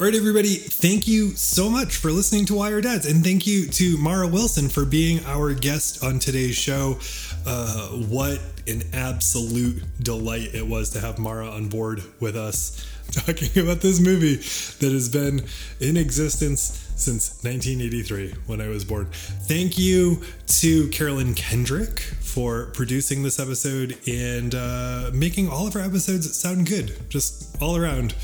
All right, everybody, thank you so much for listening to Wire Dads. And thank you to Mara Wilson for being our guest on today's show. Uh, what an absolute delight it was to have Mara on board with us talking about this movie that has been in existence since 1983 when I was born. Thank you to Carolyn Kendrick for producing this episode and uh, making all of our episodes sound good, just all around.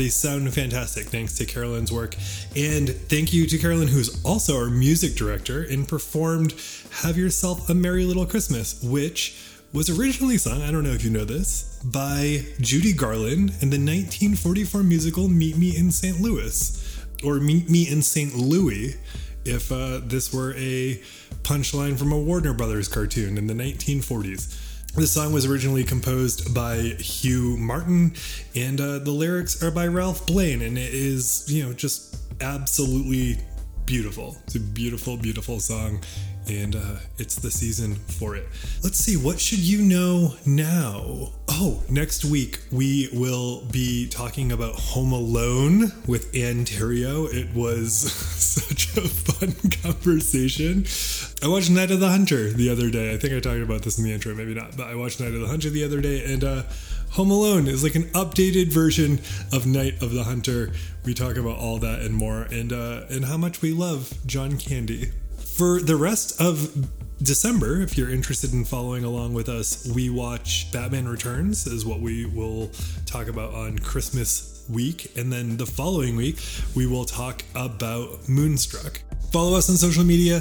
They sound fantastic thanks to Carolyn's work. And thank you to Carolyn, who's also our music director and performed Have Yourself a Merry Little Christmas, which was originally sung, I don't know if you know this, by Judy Garland in the 1944 musical Meet Me in St. Louis, or Meet Me in St. Louis, if uh, this were a punchline from a Warner Brothers cartoon in the 1940s. The song was originally composed by Hugh Martin, and uh, the lyrics are by Ralph Blane, and it is, you know, just absolutely beautiful. It's a beautiful, beautiful song, and uh, it's the season for it. Let's see, what should you know now? Oh, next week we will be talking about Home Alone with Ann Terrio. It was such a fun conversation. I watched Night of the Hunter the other day. I think I talked about this in the intro, maybe not, but I watched Night of the Hunter the other day, and uh, Home Alone is like an updated version of Night of the Hunter. We talk about all that and more, and uh, and how much we love John Candy. For the rest of December, if you're interested in following along with us, we watch Batman Returns, is what we will talk about on Christmas week. And then the following week, we will talk about Moonstruck. Follow us on social media,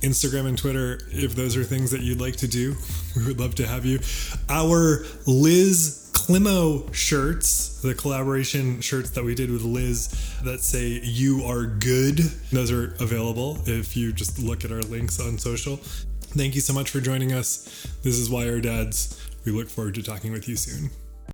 Instagram and Twitter, if those are things that you'd like to do. We would love to have you. Our Liz Climo shirts, the collaboration shirts that we did with Liz that say you are good, those are available if you just look at our links on social. Thank you so much for joining us. This is Why Our Dads. We look forward to talking with you soon.